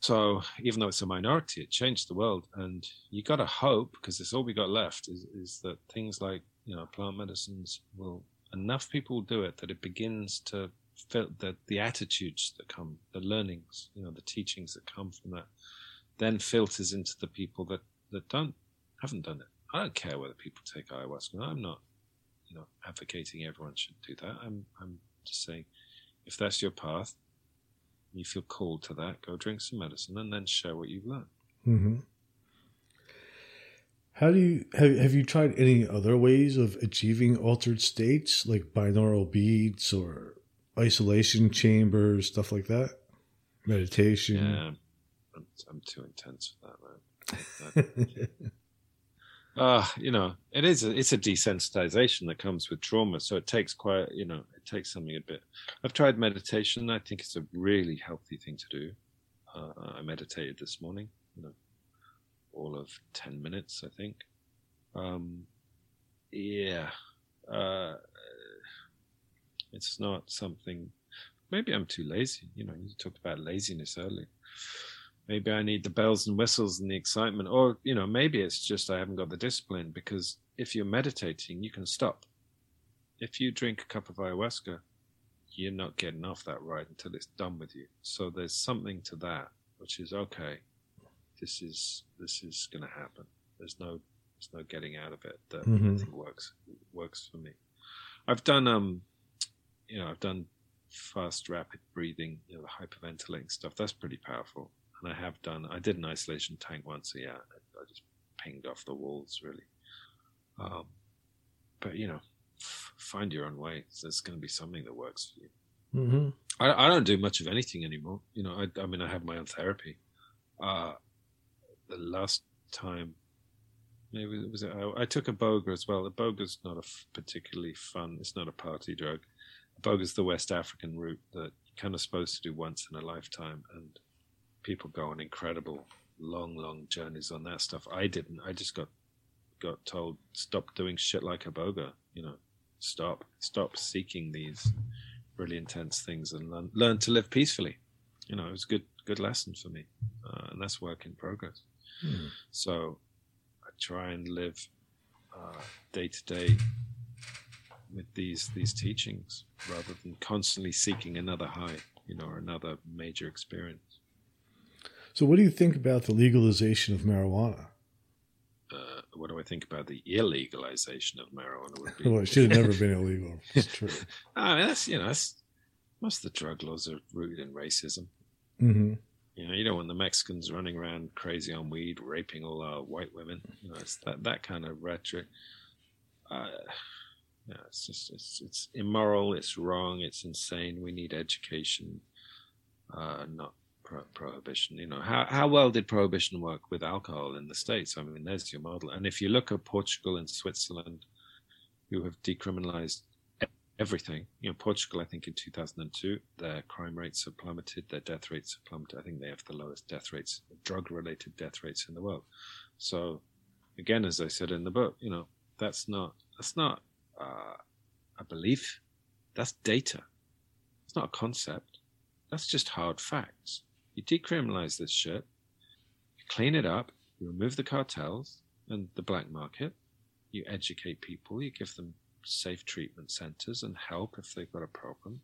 So even though it's a minority, it changed the world. And you got to hope, because it's all we got left, is, is that things like you know plant medicines will enough people do it that it begins to feel that the attitudes that come, the learnings, you know, the teachings that come from that, then filters into the people that that don't haven't done it. I don't care whether people take ayahuasca. I'm not know advocating everyone should do that. I'm I'm just saying, if that's your path, you feel called to that, go drink some medicine and then share what you've learned. Mm-hmm. How do you have have you tried any other ways of achieving altered states like binaural beats or isolation chambers, stuff like that? Meditation. Yeah, I'm, I'm too intense for that, man. uh, you know, it is a, it's a desensitization that comes with trauma. So it takes quite, you know, it takes something a bit. I've tried meditation. I think it's a really healthy thing to do. Uh, I meditated this morning, you know, all of 10 minutes, I think. Um, yeah. Uh, it's not something, maybe I'm too lazy. You know, you talked about laziness earlier maybe I need the bells and whistles and the excitement, or you know, maybe it's just I haven't got the discipline because if you're meditating, you can stop. If you drink a cup of ayahuasca, you're not getting off that ride until it's done with you. So there's something to that, which is okay. This is this is going to happen. There's no there's no getting out of it. That mm-hmm. Works works for me. I've done um, you know, I've done fast rapid breathing, you know, the hyperventilating stuff. That's pretty powerful and I have done. I did an isolation tank once, so yeah, I, I just pinged off the walls really. Um, but you know, f- find your own way. There's going to be something that works for you. Mm-hmm. I, I, don't do much of anything anymore. You know, I, I mean, I have my own therapy. Uh, the last time, maybe it was I, I took boga as well. Iboga's not a f- particularly fun. It's not a party drug. Iboga's the West African root that you're kind of supposed to do once in a lifetime, and people go on incredible long, long journeys on that stuff. I didn't. I just got got told stop doing shit like iboga. You know, stop, stop seeking these really intense things and learn learn to live peacefully. You know, it was a good good lesson for me, uh, and that's work in progress. Hmm. So I try and live day to day with these these teachings rather than constantly seeking another high, you know, or another major experience. So, what do you think about the legalization of marijuana? Uh, what do I think about the illegalization of marijuana? Would be... well, it should have never been illegal. It's true. I mean, that's you know, that's, most of the drug laws are rooted in racism. Mm-hmm. You know, you don't want the Mexicans running around crazy on weed, raping all our white women. You know, it's that that kind of rhetoric. Uh, yeah, it's just it's it's immoral. It's wrong. It's insane. We need education, uh, not pro- prohibition. You know, how how well did prohibition work with alcohol in the states? I mean, there's your model. And if you look at Portugal and Switzerland, who have decriminalized everything, you know, Portugal, I think in 2002, their crime rates have plummeted, their death rates have plummeted. I think they have the lowest death rates, drug-related death rates in the world. So, again, as I said in the book, you know, that's not that's not uh, a belief, that's data. It's not a concept. That's just hard facts. You decriminalize this shit, you clean it up, you remove the cartels and the black market, you educate people, you give them safe treatment centers and help if they've got a problem.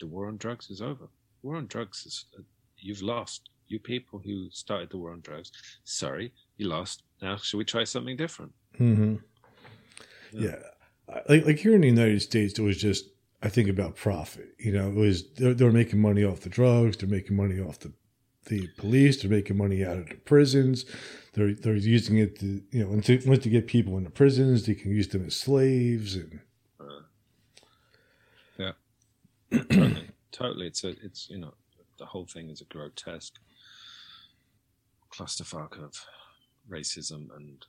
The war on drugs is over. War on drugs is, uh, you've lost. You people who started the war on drugs, sorry, you lost. Now, should we try something different? Mm-hmm. Yeah. yeah. Like, like here in the United States, it was just I think about profit. You know, it was they're, they're, making money off the drugs, they're making money off the the police, they're making money out of the prisons. They're they're using it to you know, once to, get people into prisons, they can use them as slaves and. Uh, yeah, totally. totally. It's a it's you know the whole thing is a grotesque clusterfuck of racism and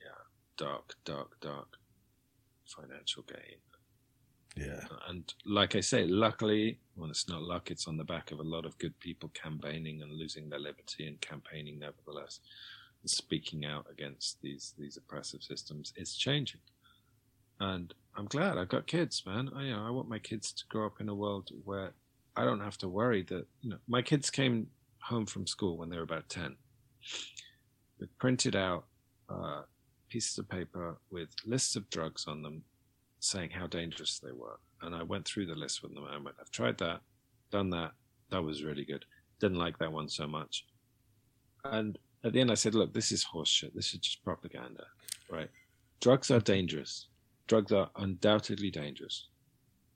yeah, dark, dark, dark financial gain yeah. And like I say, luckily, well, it's not luck, it's on the back of a lot of good people campaigning and losing their liberty and campaigning nevertheless. And speaking out against these, these oppressive systems is changing. And I'm glad I've got kids, man. I, you know, I want my kids to grow up in a world where I don't have to worry that, you know, my kids came home from school when they were about 10. We printed out uh, pieces of paper with lists of drugs on them saying how dangerous they were. And I went through the list with them and I went, I've tried that, done that. That was really good. Didn't like that one so much. And at the end, I said, look, this is horseshit. This is just propaganda, right? Drugs are dangerous. Drugs are undoubtedly dangerous.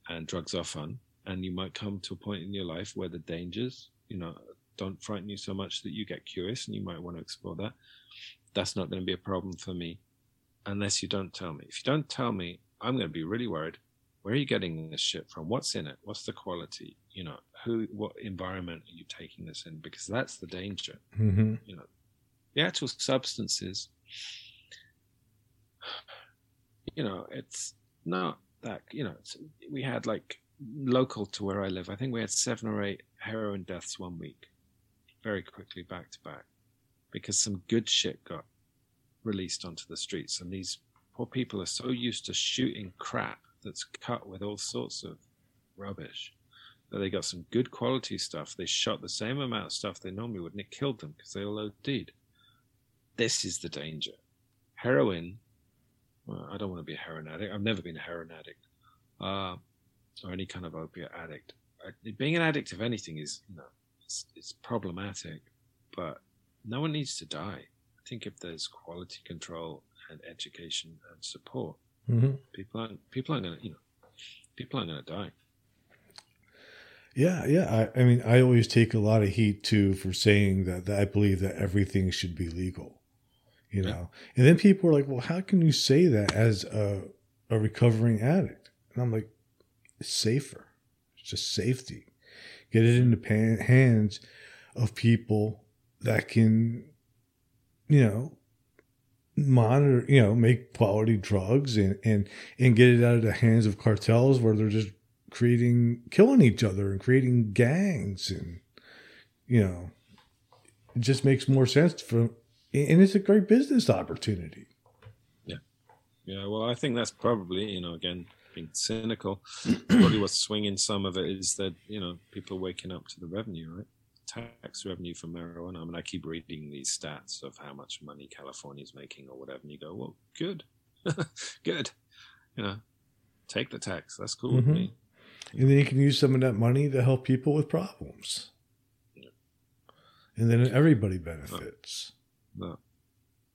And drugs are fun. And you might come to a point in your life where the dangers, you know, don't frighten you so much that you get curious and you might want to explore that. That's not going to be a problem for me unless you don't tell me. If you don't tell me, I'm going to be really worried. Where are you getting this shit from? What's in it? What's the quality? You know, who, what environment are you taking this in? Because that's the danger. Mm-hmm. You know, the actual substances, you know, it's not that, you know, we had like local to where I live, I think we had seven or eight heroin deaths one week, very quickly back to back, because some good shit got released onto the streets. And these poor people are so used to shooting crap that's cut with all sorts of rubbish that they got some good quality stuff. They shot the same amount of stuff they normally would, and it killed them because they all OD'd. This is the danger. Heroin. Well, I don't want to be a heroin addict. I've never been a heroin addict, uh, or any kind of opiate addict. Being an addict of anything is, you know, it's, it's problematic, but no one needs to die. I think if there's quality control and education and support, mm-hmm. people aren't people aren't going to, you know, people aren't to die. Yeah, yeah. I, I, mean, I always take a lot of heat too for saying that, that I believe that everything should be legal, you know. And then people are like, "Well, how can you say that as a a recovering addict?" And I'm like, "It's safer. It's just safety. Get it in the hands of people that can, you know, monitor, you know, make quality drugs and and and get it out of the hands of cartels where they're just creating killing each other and creating gangs and you know it just makes more sense for and it's a great business opportunity. Yeah. Yeah well i think that's probably you know again being cynical probably what's swinging some of it is that you know people are waking up to the revenue right tax revenue from marijuana i mean i keep reading these stats of how much money california's making or whatever and you go well good good you know take the tax that's cool mm-hmm. with me and then you can use some of that money to help people with problems. And then everybody benefits. No. no.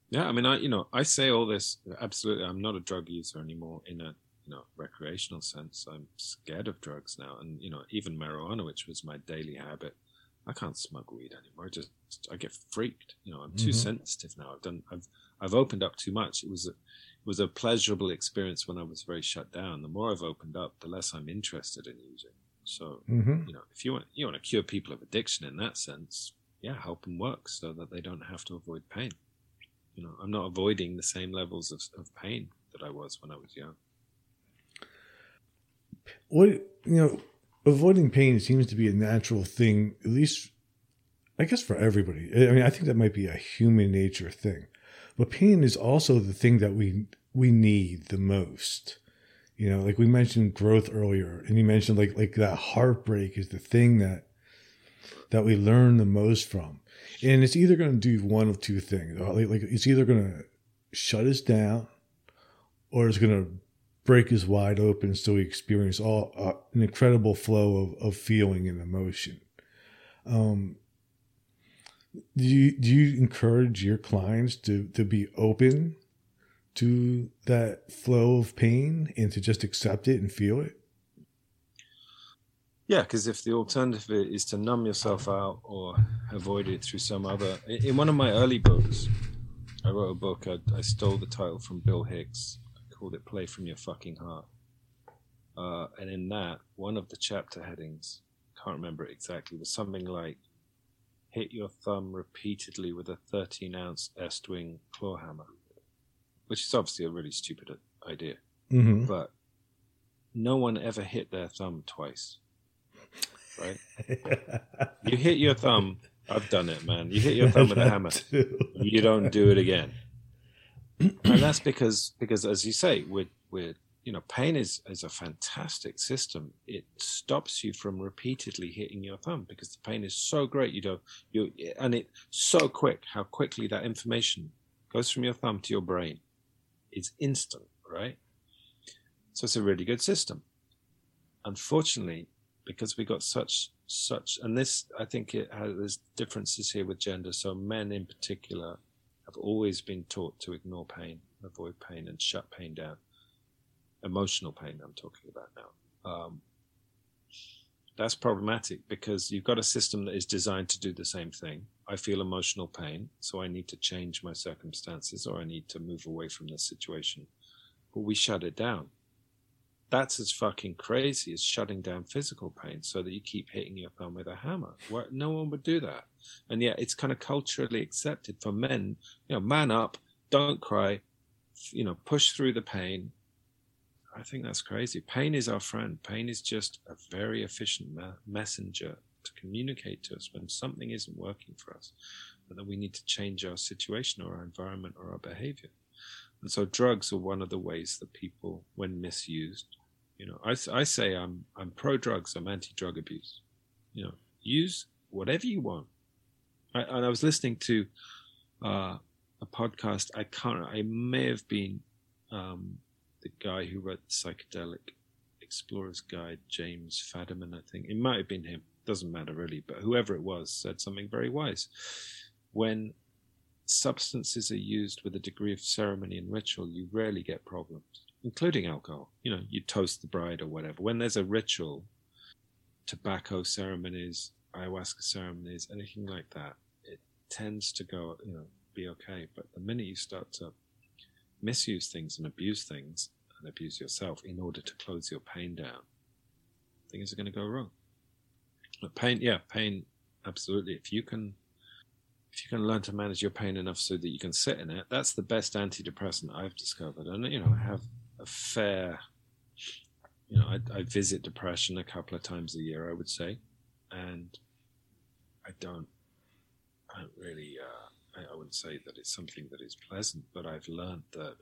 Yeah, I mean, I you know, I say all this absolutely. I'm not a drug user anymore in a you know recreational sense. I'm scared of drugs now, and you know, even marijuana, which was my daily habit, I can't smoke weed anymore. I just I get freaked. You know, I'm too mm-hmm. sensitive now. I've done I've I've opened up too much. It was a, it was a pleasurable experience when I was very shut down. The more I've opened up, the less I'm interested in using. So, mm-hmm. you know, if you want you want to cure people of addiction in that sense, yeah, help them work so that they don't have to avoid pain. You know, I'm not avoiding the same levels of, of pain that I was when I was young. What you know, avoiding pain seems to be a natural thing, at least, I guess, for everybody. I mean, I think that might be a human nature thing. But pain is also the thing that we we need the most. You know, like we mentioned growth earlier, and you mentioned like like that heartbreak is the thing that that we learn the most from. And it's either going to do one of two things. Like, like it's either going to shut us down, or it's going to break is wide open so we experience all uh, an incredible flow of, of feeling and emotion. Um, do you do you encourage your clients to to be open to that flow of pain and to just accept it and feel it? Yeah, because if the alternative is to numb yourself out or avoid it through some other, in one of my early books, I wrote a book. I, I stole the title from Bill Hicks. Called it "Play from Your Fucking Heart," uh, and in that, one of the chapter headings, can't remember it exactly, was something like hit your thumb repeatedly with a 13 ounce Estwing claw hammer, which is obviously a really stupid idea. Mm-hmm. But no one ever hit their thumb twice, right? you hit your thumb. I've done it, man. You hit your thumb with a hammer. You don't do it again, and that's because because as you say, we're you know, pain is, is a fantastic system. It stops you from repeatedly hitting your thumb because the pain is so great. You don't, you, and it's so quick how quickly that information goes from your thumb to your brain. It's instant, right? So it's a really good system. Unfortunately, because we got such, such, and this, I think it has, there's differences here with gender. So men in particular have always been taught to ignore pain, avoid pain and shut pain down emotional pain I'm talking about now. Um, that's problematic because you've got a system that is designed to do the same thing. I feel emotional pain, so I need to change my circumstances or I need to move away from this situation. But we shut it down. That's as fucking crazy as shutting down physical pain so that you keep hitting your thumb with a hammer. No one would do that. And yet it's kind of culturally accepted for men, you know, man up, don't cry, you know, push through the pain. I think that's crazy. Pain is our friend. Pain is just a very efficient me- messenger to communicate to us when something isn't working for us, and that we need to change our situation or our environment or our behavior. And so drugs are one of the ways that people, when misused, you know, I, I say I'm I'm pro drugs, I'm anti drug abuse. You know, use whatever you want. I, and I was listening to uh, a podcast. I can't. I may have been um, the guy who wrote the psychedelic explorer's guide, James Fadiman. I think it might have been him. Doesn't matter really, but whoever it was said something very wise. When substances are used with a degree of ceremony and ritual, you rarely get problems, including alcohol. You know, you toast the bride or whatever. When there's a ritual, tobacco ceremonies, ayahuasca ceremonies, anything like that, it tends to go, you know, be okay. But the minute you start to misuse things and abuse things and abuse yourself in order to close your pain down, things are going to go wrong. But pain, yeah, pain, absolutely. If you can if you can learn to manage your pain enough so that you can sit in it, that's the best antidepressant I've discovered. And you know, I have fair, you know, I, I visit depression a couple of times a year, I would say, and I don't, I don't really, uh, I, I wouldn't say that it's something that is pleasant, but I've learned that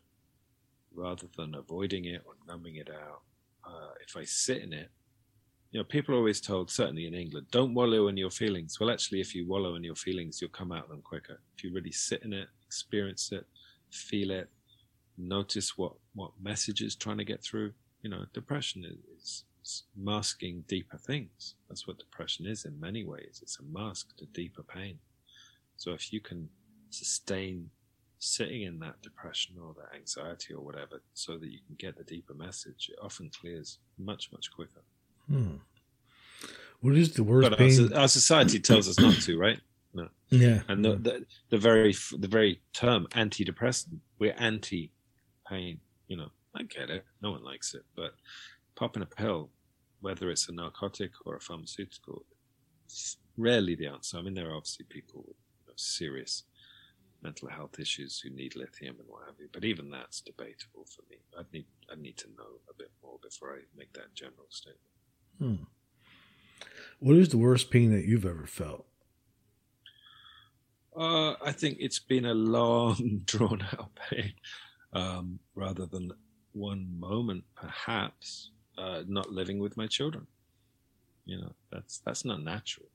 rather than avoiding it or numbing it out, uh, if I sit in it you know, people are always told, certainly in England, don't wallow in your feelings. Well, actually, if you wallow in your feelings, you'll come out of them quicker. If you really sit in it, experience it, feel it, notice what what message is trying to get through. You know, depression is, is masking deeper things. That's what depression is in many ways. It's a mask to deeper pain. So if you can sustain sitting in that depression or that anxiety or whatever, so that you can get the deeper message, it often clears much much quicker. Hmm. What is the worst But pain? our, our society tells us not to, right? No. yeah. And the, the the very the very term antidepressant, we're anti pain. You know, I get it. No one likes it, but popping a pill, whether it's a narcotic or a pharmaceutical, it's rarely the answer. I mean, there are obviously people with you know, serious mental health issues who need lithium and what have you, but even that's debatable for me. I'd need I need to know a bit more before I make that general statement. Hmm. What is the worst pain that you've ever felt? Uh, I think it's been a long, drawn out pain, um, rather than one moment, perhaps. Uh, not living with my children, you know, that's that's not natural.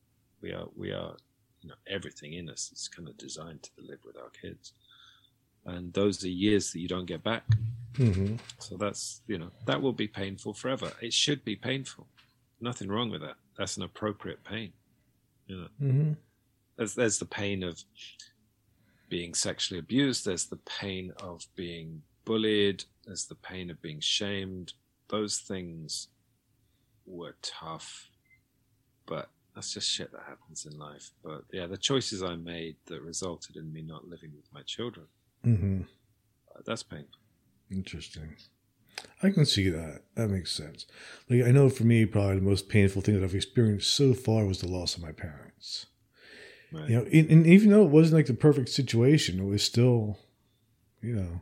We are we are, you know, everything in us is kind of designed to live with our kids, and those are years that you don't get back. Mm-hmm. So that's you know that will be painful forever. It should be painful. Nothing wrong with that. That's an appropriate pain. You know, Mm-hmm. there's there's the pain of being sexually abused there's the pain of being bullied there's the pain of being shamed those things were tough but that's just shit that happens in life but yeah the choices i made that resulted in me not living with my children Mm-hmm. uh, that's painful Interesting. I can see that. That makes sense. Like I know for me, probably the most painful thing that I've experienced so far was the loss of my parents. Right You know, and, and even though it wasn't like the perfect situation, it was still, you know,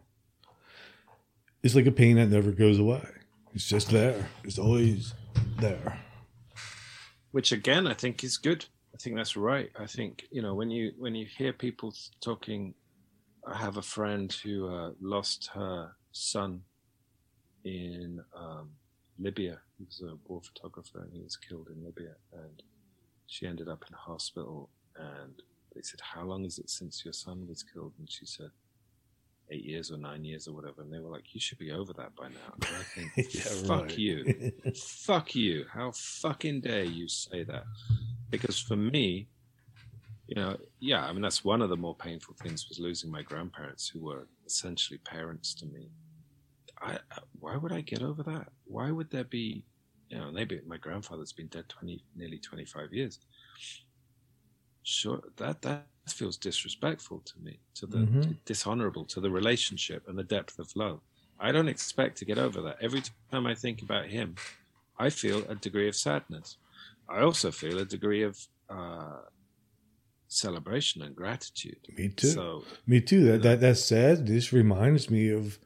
it's like a pain that never goes away. It's just there. It's always there. which again I think is good. I think that's right. I think you know when you when you hear people talking. I have a friend who uh, lost her son in um, Libya. He was a war photographer and he was killed in Libya. And she ended up in a hospital. And they said, "How long is it since your son was killed?" And she said, eight years or nine years or whatever. And they were like, "You should be over that by now." And I think, "Fuck you." fuck you. How fucking dare you say that? Because for me, you know, yeah, I mean, that's one of the more painful things was losing my grandparents who were essentially parents to me. I, I why would I get over that? Why would there be, you know, maybe my grandfather's been dead 20, nearly 25 years. Sure, that, that feels disrespectful to me, to the Mhm. dishonorable to the relationship and the depth of love. I don't expect to get over that. Every time I think about him, I feel a degree of sadness. I also feel a degree of uh, celebration and gratitude. Me too. So Me too. That that that said, this reminds me of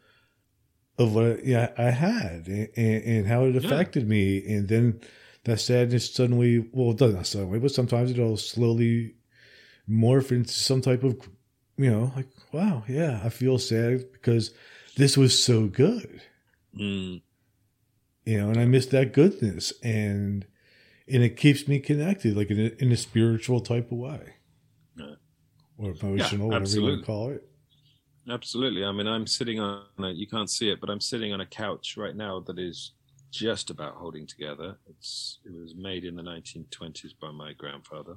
of what yeah I had and, and how it Yeah. affected me, and then that sadness suddenly well it doesn't suddenly, but sometimes it'll slowly morph into some type of you know like wow yeah I feel sad because this was so good mm, you know and I miss that goodness and and it keeps me connected like in a, in a spiritual type of way Yeah. or emotional whatever you want to call it. absolutely. I mean, I'm sitting on a, you can't see it, but I'm sitting on a couch right now that is just about holding together. It's it was made in the 1920s by my grandfather.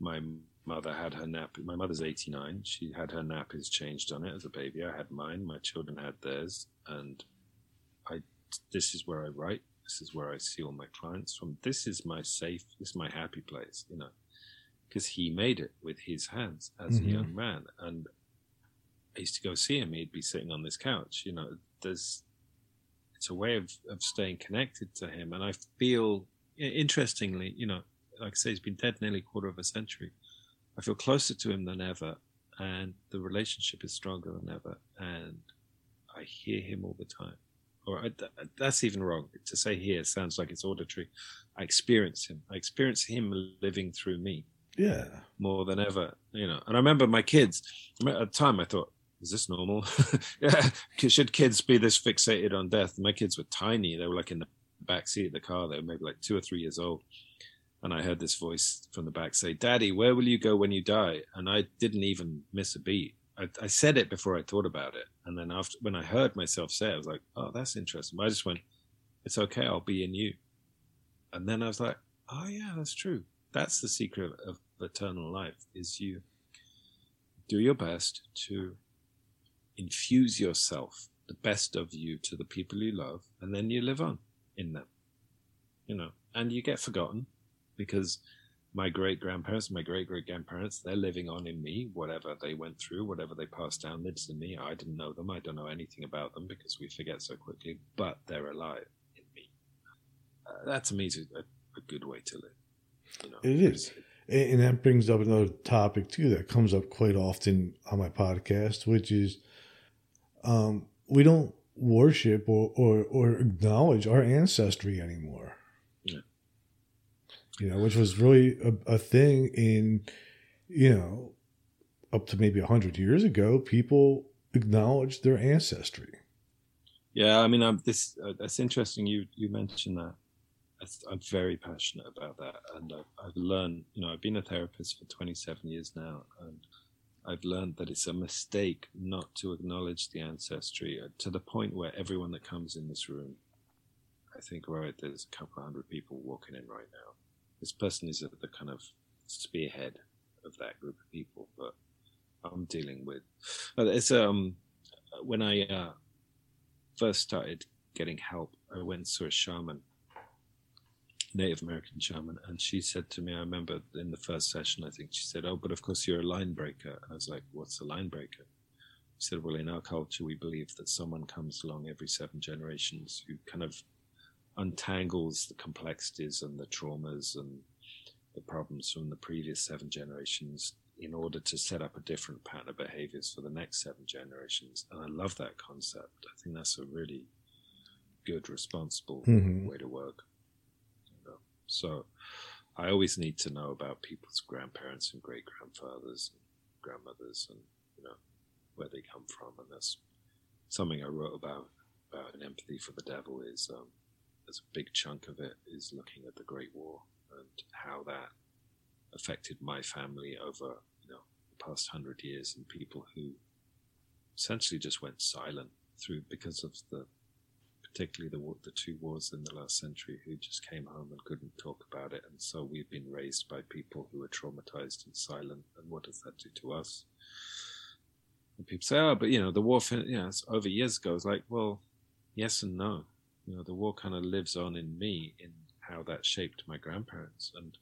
My mother had her nap. My mother's 89. She had her nappies changed on it as a baby. I had mine. My children had theirs, and I. This is where I write. This is where I see all my clients from. This is my safe. This is my happy place. You know, because he made it with his hands as Mhm. a young man, and I used to go see him. He'd be sitting on this couch. You know, there's it's a way of, of staying connected to him. And I feel, interestingly, you know, like I say, he's been dead nearly a quarter of a century. I feel closer to him than ever, and the relationship is stronger than ever. And I hear him all the time. Or I, that's even wrong to say here. Sounds like it's auditory. I experience him. I experience him living through me Yeah. more than ever, you know. And I remember my kids. At the time, I thought, "Is this normal? yeah, should kids be this fixated on death?" My kids were tiny; they were like in the back seat of the car. They were maybe like two or three years old. And I heard this voice from the back say, "Daddy, where will you go when you die?" And I didn't even miss a beat. I, I said it before I thought about it, and then after when I heard myself say it, I was like, "Oh, that's interesting." But I just went, "It's okay. I'll be in you." And then I was like, "Oh yeah, that's true. That's the secret of, of eternal life is you do your best to infuse yourself the best of you to the people you love and then you live on in them you know and you get forgotten because my great grandparents my great great grandparents they're living on in me whatever they went through whatever they passed down lives in me. I didn't know them. I don't know anything about them because we forget so quickly but they're alive in me. Uh, that to me is a, a good way to live you know. It is. And and that brings up another topic too that comes up quite often on my podcast, which is um, we don't worship or, or, or acknowledge our ancestry anymore. Yeah. You know, which was really a, a thing in, you know, up to maybe 100 years ago, people acknowledged their ancestry. Yeah, I mean, I'm, this uh, that's interesting. You you mentioned that. That's, I'm very passionate about that, and I've, I've learned. You know, I've been a therapist for 27 years now, and I've learned that it's a mistake not to acknowledge the ancestry uh, to the point where everyone that comes in this room, I think, right, there's a couple hundred people walking in right now. This person is the kind of spearhead of that group of people, but I'm dealing with. It's um when I uh, first started getting help, I went saw a shaman, Native American shaman, and she said to me, I remember in the first session, I think she said, "Oh, but of course you're a line breaker." I was like, "What's a line breaker?" She said, "Well, in our culture, we believe that someone comes along every seven generations who kind of untangles the complexities and the traumas and the problems from the previous seven generations in order to set up a different pattern of behaviors for the next seven generations. And I love that concept. I think that's a really good, responsible Mhm. way to work. So I always need to know about people's grandparents and great grandfathers and grandmothers and, you know, where they come from. And that's something I wrote about, about an empathy for the devil is, um, there's a big chunk of it is looking at the Great War and how that affected my family over you know the past hundred years and people who essentially just went silent through because of the particularly the the two wars in the last century who just came home and couldn't talk about it. And so we've been raised by people who are traumatized and silent. And what does that do to us? And people say oh but you know the war fin- you know, it's over years ago. It's like well yes and no. You know the war kind of lives on in me in how that shaped my grandparents. And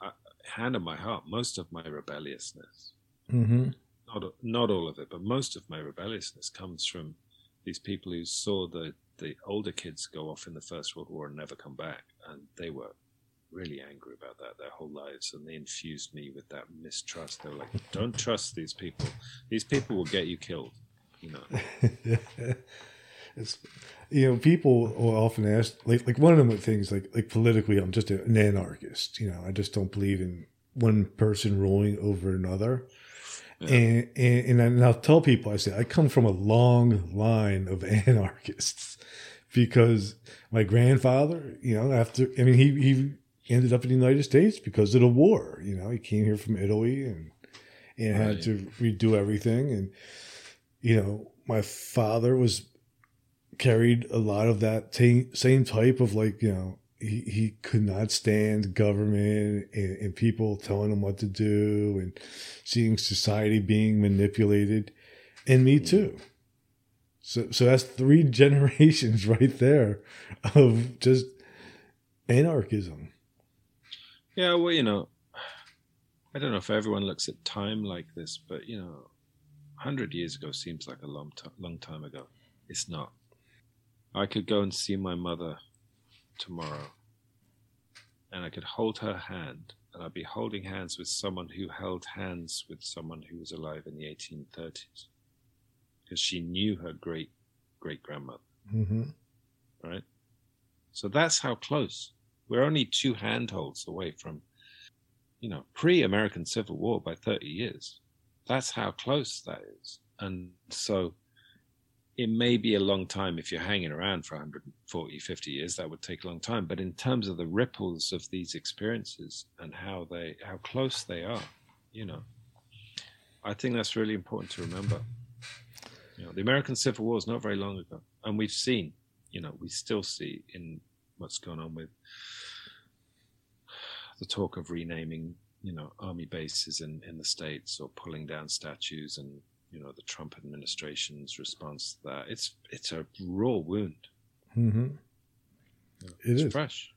I, hand on my heart most of my rebelliousness Mm-hmm. not not all of it but most of my rebelliousness comes from these people who saw the the older kids go off in the First World War and never come back, and they were really angry about that their whole lives, and they infused me with that mistrust. They were like, "Don't trust these people. These people will get you killed." You know. it's, you know, people will often ask, like, like one of the things, like, like politically, I'm just an anarchist. You know, I just don't believe in one person ruling over another. Yeah. And, and, and I'll tell people, I say, I come from a long line of anarchists because my grandfather, you know, after, I mean, he, he ended up in the United States because of the war. You know, he came here from Italy and, and right. had to redo everything. And, you know, my father was carried a lot of that t- same type of like, you know, he, he could not stand government and, and people telling him what to do and seeing society being manipulated. And me mm. too. So, so that's three generations right there of just anarchism. Yeah, well, you know, I don't know if everyone looks at time like this, but you know, hundred years ago seems like a long, t- long time ago. It's not. I could go and see my mother tomorrow, and I could hold her hand, and I'd be holding hands with someone who held hands with someone who was alive in the 1830s, because she knew her great great grandmother. Mm-hmm. Right. So that's how close. We're only two handholds away from, you know, pre-American Civil War by 30 years. That's how close that is. And so it may be a long time if you're hanging around for 140, 50 years, that would take a long time. But in terms of the ripples of these experiences and how they, how close they are, you know, I think that's really important to remember. You know, the American Civil War is not very long ago, and we've seen, you know, we still see in what's going on with the talk of renaming, you know, army bases in, in the states or pulling down statues and you know the Trump administration's response to that. It's it's a raw wound. Mm-hmm. it's is. fresh,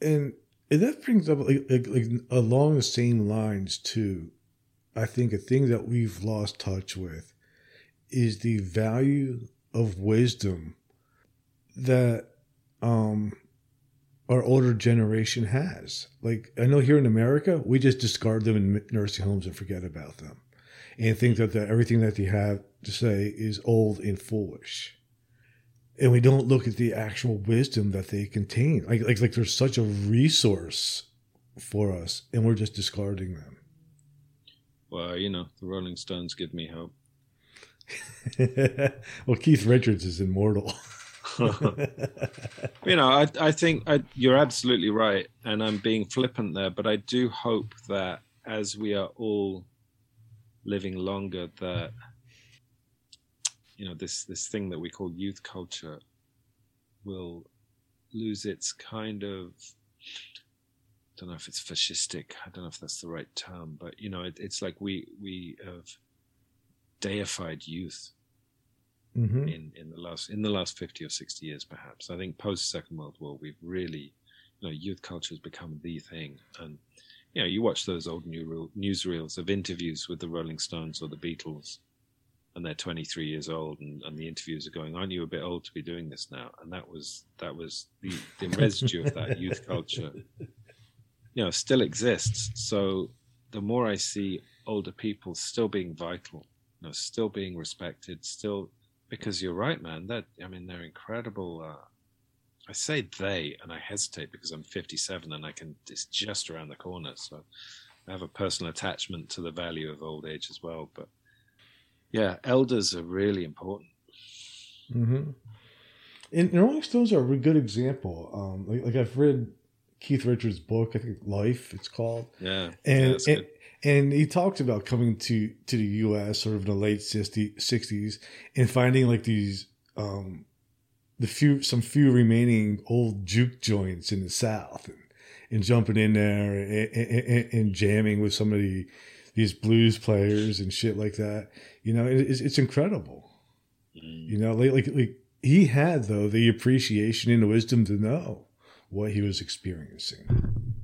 and, and that brings up like, like, like along the same lines too. I think a thing that we've lost touch with is the value of wisdom that um our older generation has. Like I know here in America, we just discard them in nursing homes and forget about them, and think that the, everything that they have to say is old and foolish. And we don't look at the actual wisdom that they contain. Like like like there's such a resource for us, and we're just discarding them. Well, you know, the Rolling Stones give me hope. well, Keith Richards is immortal. you know, I, I think I, you're absolutely right, and I'm being flippant there, but I do hope that as we are all living longer, that you know this this thing that we call youth culture will lose its kind of I don't know if it's fascistic. I don't know if that's the right term, but you know, it, it's like we we have deified youth mm-hmm. in in the last in the last fifty or sixty years, perhaps. I think post Second World War, we've really, you know, youth culture has become the thing, and you know, you watch those old new newsreels of interviews with the Rolling Stones or the Beatles, and they're 23 years old, and, and the interviews are going, "Aren't you a bit old to be doing this now?" And that was that was the, the residue of that youth culture, you know, still exists. So the more I see older people still being vital, you know, still being respected, still because you're right, man. That I mean, they're incredible. Uh, I say they, and I hesitate because I'm 57 and I can. It's just around the corner, so I have a personal attachment to the value of old age as well. But yeah, elders are really important. Mm-hmm. And, Rolling Stones are a good example. Um, like, like I've read Keith Richards' book, I think Life, it's called. Yeah, and yeah, and, and he talked about coming to to the U.S. sort of in the late 60, 60s and finding like these um, the few some few remaining old juke joints in the South and, and jumping in there and, and, and, jamming with some of the these blues players and shit like that. You know, it, it's, it's incredible. Mm. You know, like, like like he had though the appreciation and the wisdom to know what he was experiencing.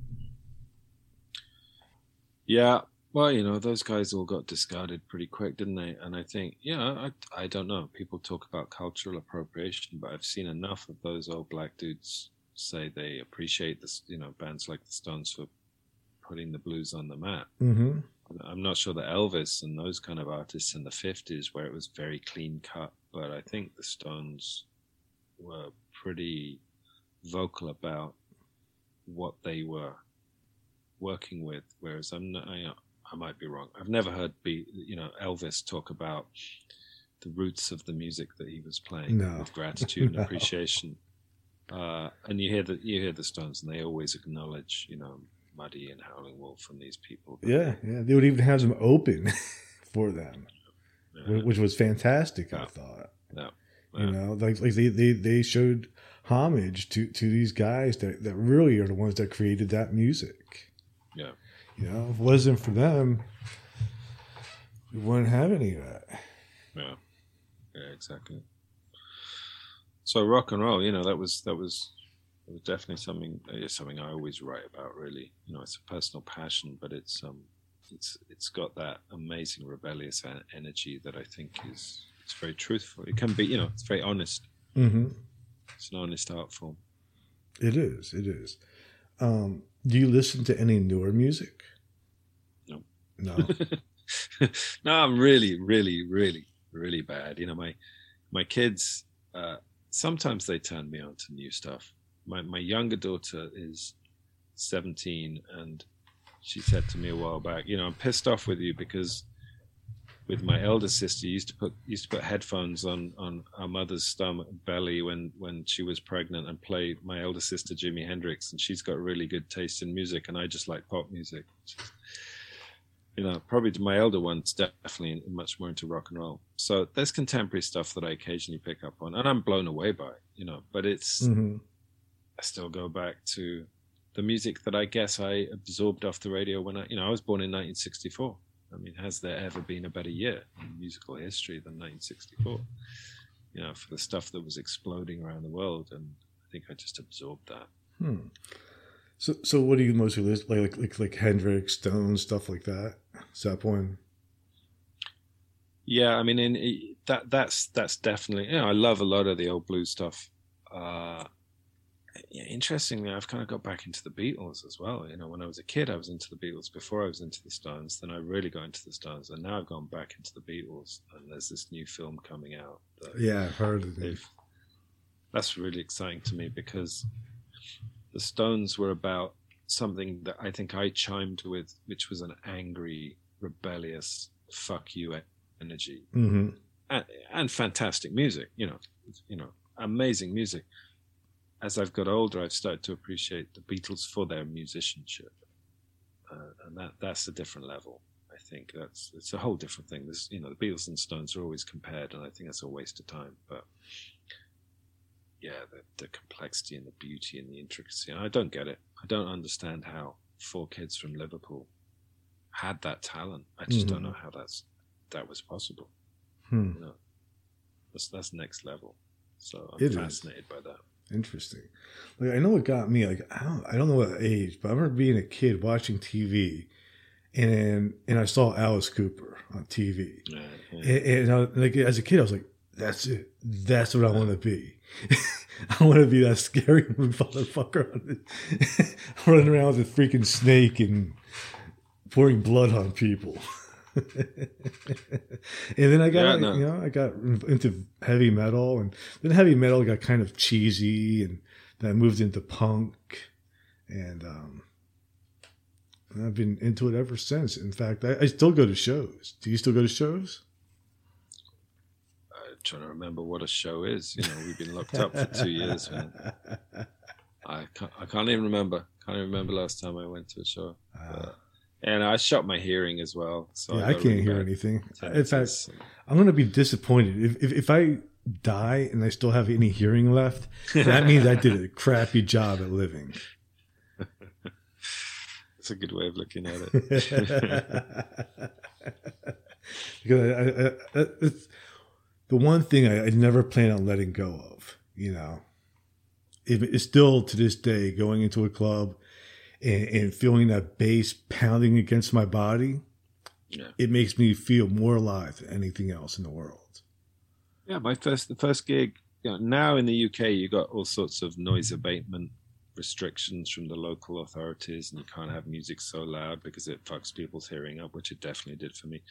Yeah, Well, you know, those guys all got discarded pretty quick, didn't they? And I think, yeah, I, I don't know. People talk about cultural appropriation, but I've seen enough of those old black dudes say they appreciate this, you know, bands like the Stones for putting the blues on the map. Mm-hmm. I'm not sure that Elvis and those kind of artists in the 50s, where it was very clean cut, but I think the Stones were pretty vocal about what they were working with. Whereas I'm not, I, I might be wrong. I've never heard be you know Elvis talk about the roots of the music that he was playing No. with gratitude and No. appreciation. Uh, and you hear the you hear the Stones, and they always acknowledge you know Muddy and Howling Wolf and these people. Yeah, yeah. They would even have them open for them, Yeah. which was fantastic. I Yeah. thought. Yeah. You know, like like they, they, they showed homage to, to these guys that, that really are the ones that created that music. Yeah. You know, if it wasn't for them, we wouldn't have any of that. Yeah, yeah, exactly. So rock and roll, you know, that was that was it was definitely something something I always write about. Really, you know, it's a personal passion, but it's um, it's it's got that amazing rebellious energy that I think is it's very truthful. It can be, you know, it's very honest. Mm-hmm. It's an honest art form. It is. It is. Um, do you listen to any newer music? No. No. no, I'm really, really, really, really bad. You know, my my kids uh, sometimes they turn me on to new stuff. My my younger daughter is 17, and she said to me a while back, you know, I'm pissed off with you because with my elder sister, used to put used to put headphones on on our mother's stomach belly when when she was pregnant and play my elder sister Jimi Hendrix, and she's got really good taste in music, and I just like pop music you know, probably my elder one's definitely much more into rock and roll. So there's contemporary stuff that I occasionally pick up on, and I'm blown away by, it, you know. But it's hmm I still go back to the music that I guess I absorbed off the radio when I, you know, I was born in 1964. I mean, has there ever been a better year in musical history than 1964? You know, for the stuff that was exploding around the world, and I think I just absorbed that. Hmm. So, so what do you mostly listen like, like, like, like Hendrix, Stones, stuff like that? Zeppelin. Yeah, I mean, in that that's that's definitely. You know, I love a lot of the old blues stuff. Uh, yeah, interestingly, I've kind of got back into the Beatles as well. You know, when I was a kid, I was into the Beatles. Before I was into the Stones, then I really got into the Stones, and now I've gone back into the Beatles. And there's this new film coming out. Yeah, I've heard of it. that's really exciting to me because the Stones were about something that I think I chimed with, which was an angry, rebellious "fuck you" energy hmm and, and fantastic music. You know, you know, amazing music. As I've got older, I've started to appreciate the Beatles for their musicianship, uh, and that that's a different level. I think that's it's a whole different thing. There's, you know, the Beatles and Stones are always compared, and I think that's a waste of time. But yeah, the, the complexity and the beauty and the intricacy, and I don't get it. I don't understand how four kids from Liverpool had that talent. I just don't Mhm. know how that's that was possible Hmm. you know, that's that's next level. So I'm It is. fascinated by that. Interesting. Like I know what got me. Like I don't, I don't know what age, but I remember being a kid watching TV, and and I saw Alice Cooper on TV, Yeah, yeah. and, and I, like as a kid, I was like, "That's it. That's what I want to be. I want to be that scary motherfucker running around with a freaking snake and pouring blood on people." and then I got, Yeah, no. you know, I got into heavy metal, and then heavy metal got kind of cheesy, and then I moved into punk, and um, I've been into it ever since. In fact, I, I still go to shows. Do you still go to shows? I'm trying to remember what a show is. You know, we've been locked up for two years, man. I can't, I can't even remember. Can't even remember last time I went to a show. Uh, And I shot my hearing as well, so yeah, I got can't hear anything. In fact. I'm going to be disappointed if, if if I die and I still have any hearing left. That means I did a crappy job at living. It's a good way of looking at it. because I, I, I, it's the one thing I, I never plan on letting go of. You know, it, it's still to this day going into a club and, and feeling that bass pounding against my body. Yeah. it makes me feel more alive than anything else in the world. Yeah, my first the first gig. You know, now in the UK, you got all sorts of noise abatement restrictions from the local authorities, and you can't have music so loud because it fucks people's hearing up, which it definitely did for me.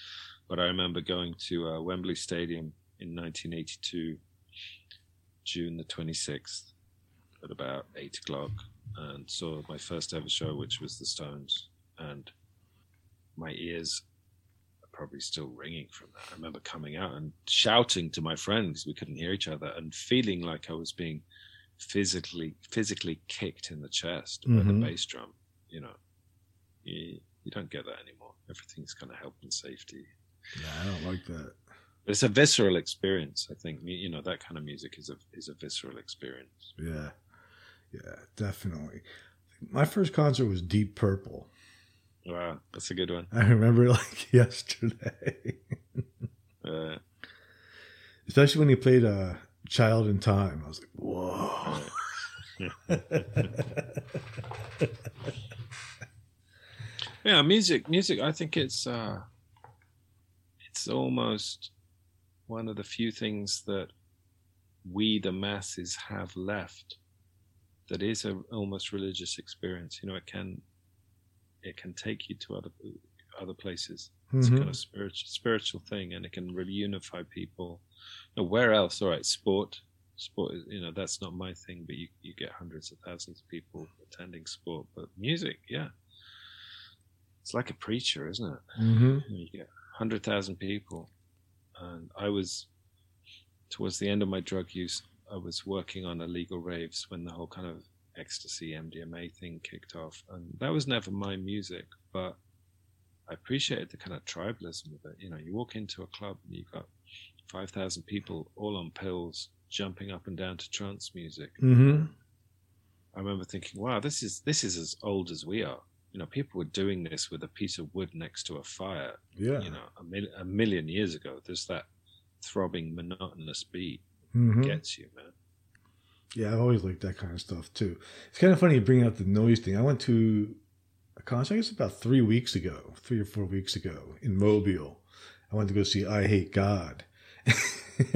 But I remember going to uh, Wembley Stadium in 1982, June the 26th, at about eight o'clock, and saw my first ever show, which was the Stones, and my ears are probably still ringing from that. I remember coming out and shouting to my friends because we couldn't hear each other, and feeling like I was being physically physically kicked in the chest by the Mhm. bass drum. You know, you, you don't get that anymore. Everything's kind of health and safety. Yeah, I don't like that. It's a visceral experience. I think you know that kind of music is a is a visceral experience. Yeah, yeah, definitely. My first concert was Deep Purple. Wow, that's a good one. I remember like yesterday, Uh, especially when he played uh, "Child in Time." I was like, "Whoa!" yeah, music, music. I think it's uh, it's almost one of the few things that we, the masses, have left. That is a almost religious experience. You know, it can it can take you to other other places. It's a Mhm. kind of spiritual spiritual thing, and it can really unify people. Now, where else? All right, sport. Sport is, you know, that's not my thing, but you, you get hundreds of thousands of people attending sport. But music, yeah, it's like a preacher, isn't it? Mhm. You get hundred thousand people, and I was towards the end of my drug use. I was working on illegal raves when the whole kind of ecstasy MDMA thing kicked off, and that was never my music, but I appreciated the kind of tribalism of it. You know, you walk into a club and you've got five thousand people all on pills, jumping up and down to trance music. Mm-hmm. I remember thinking, wow, this is this is as old as we are. You know, people were doing this with a piece of wood next to a fire. Yeah. You know, a, mil- a million years ago. There's that throbbing, monotonous beat Mhm. gets you, man. Yeah, I've always liked that kind of stuff too. It's kind of funny you bring up the noise thing. I went to a concert, I guess about three weeks ago, three or four weeks ago in Mobile. I went to go see I Hate God.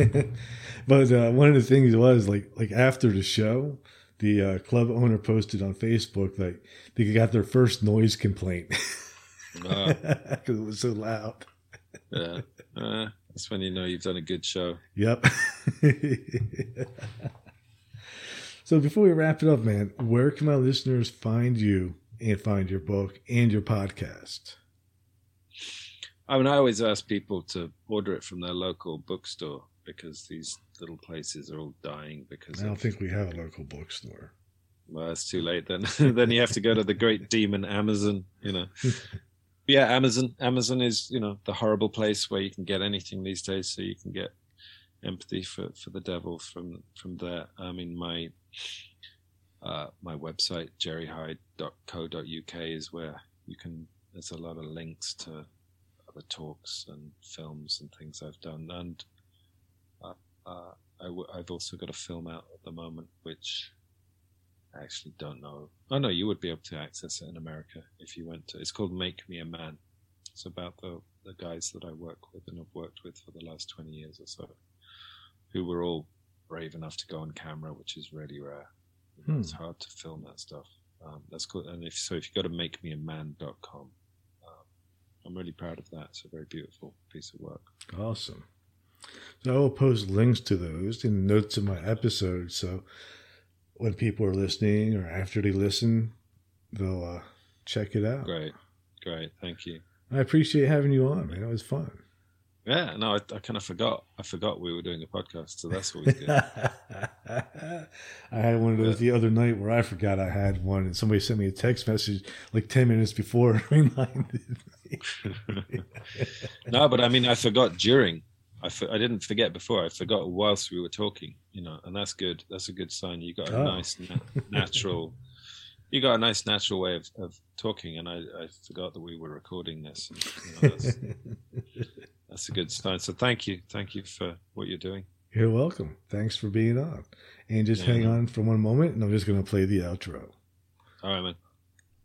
but uh, one of the things was like like after the show, the uh, club owner posted on Facebook that they got their first noise complaint Uh, because it was so loud. yeah. Uh, that's when you know you've done a good show. Yep. so before we wrap it up, man, where can my listeners find you and find your book and your podcast? I mean, I always ask people to order it from their local bookstore because these little places are all dying because I don't of, think we have a local bookstore. well, it's too late then. then you have to go to the great demon Amazon, you know. yeah, Amazon. Amazon is, you know, the horrible place where you can get anything these days. So you can get empathy for, for the devil from from there. I mean, my uh, my website jerryhyde.co.uk is where you can. There's a lot of links to other talks and films and things I've done, and uh, uh, I w- I've also got a film out at the moment which I actually don't know. Oh no, you would be able to access it in America if you went to. It's called Make Me a Man. It's about the the guys that I work with and have worked with for the last twenty years or so, who were all brave enough to go on camera, which is really rare. Hmm. It's hard to film that stuff. Um, that's cool. And if so, if you go to makemeaman.com, um, I'm really proud of that. It's a very beautiful piece of work. Awesome. So I will post links to those in the notes of my episode. So when people are listening or after they listen, they'll uh, check it out. Great, great. Thank you. I appreciate having you on, man. It was fun. Yeah, no, I, I kind of forgot. I forgot we were doing a podcast, so that's always good. I had one of those the other night where I forgot I had one, and somebody sent me a text message like 10 minutes before and reminded me. no, but I mean, I forgot during. I, I didn't forget before. I forgot whilst we were talking, you know, and that's good. That's a good sign. You got a Oh. nice, na- natural. You got a nice, natural way of, of talking, and I, I forgot that we were recording this. And, you know, that's, that's a good sign. So thank you, thank you for what you're doing. You're welcome. Thanks for being on. And just Yeah. hang on for one moment, and I'm just going to play the outro. All right, man.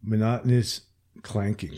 Monotonous clanking.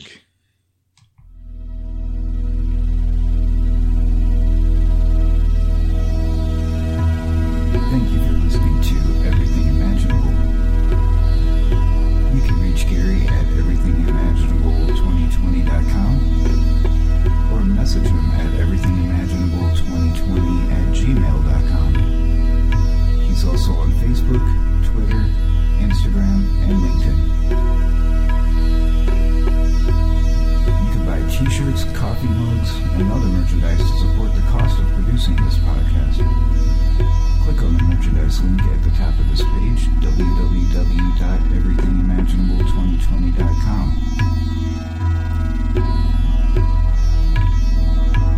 top of this page, www.everythingimaginable2020.com.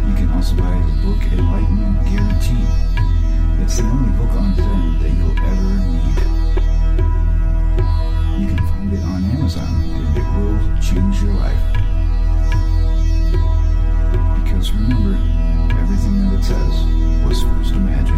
You can also buy the book Enlightenment Guaranteed. It's the only book on Zen that you'll ever need. You can find it on Amazon, and it will change your life. Because remember, everything that it says was first imagined.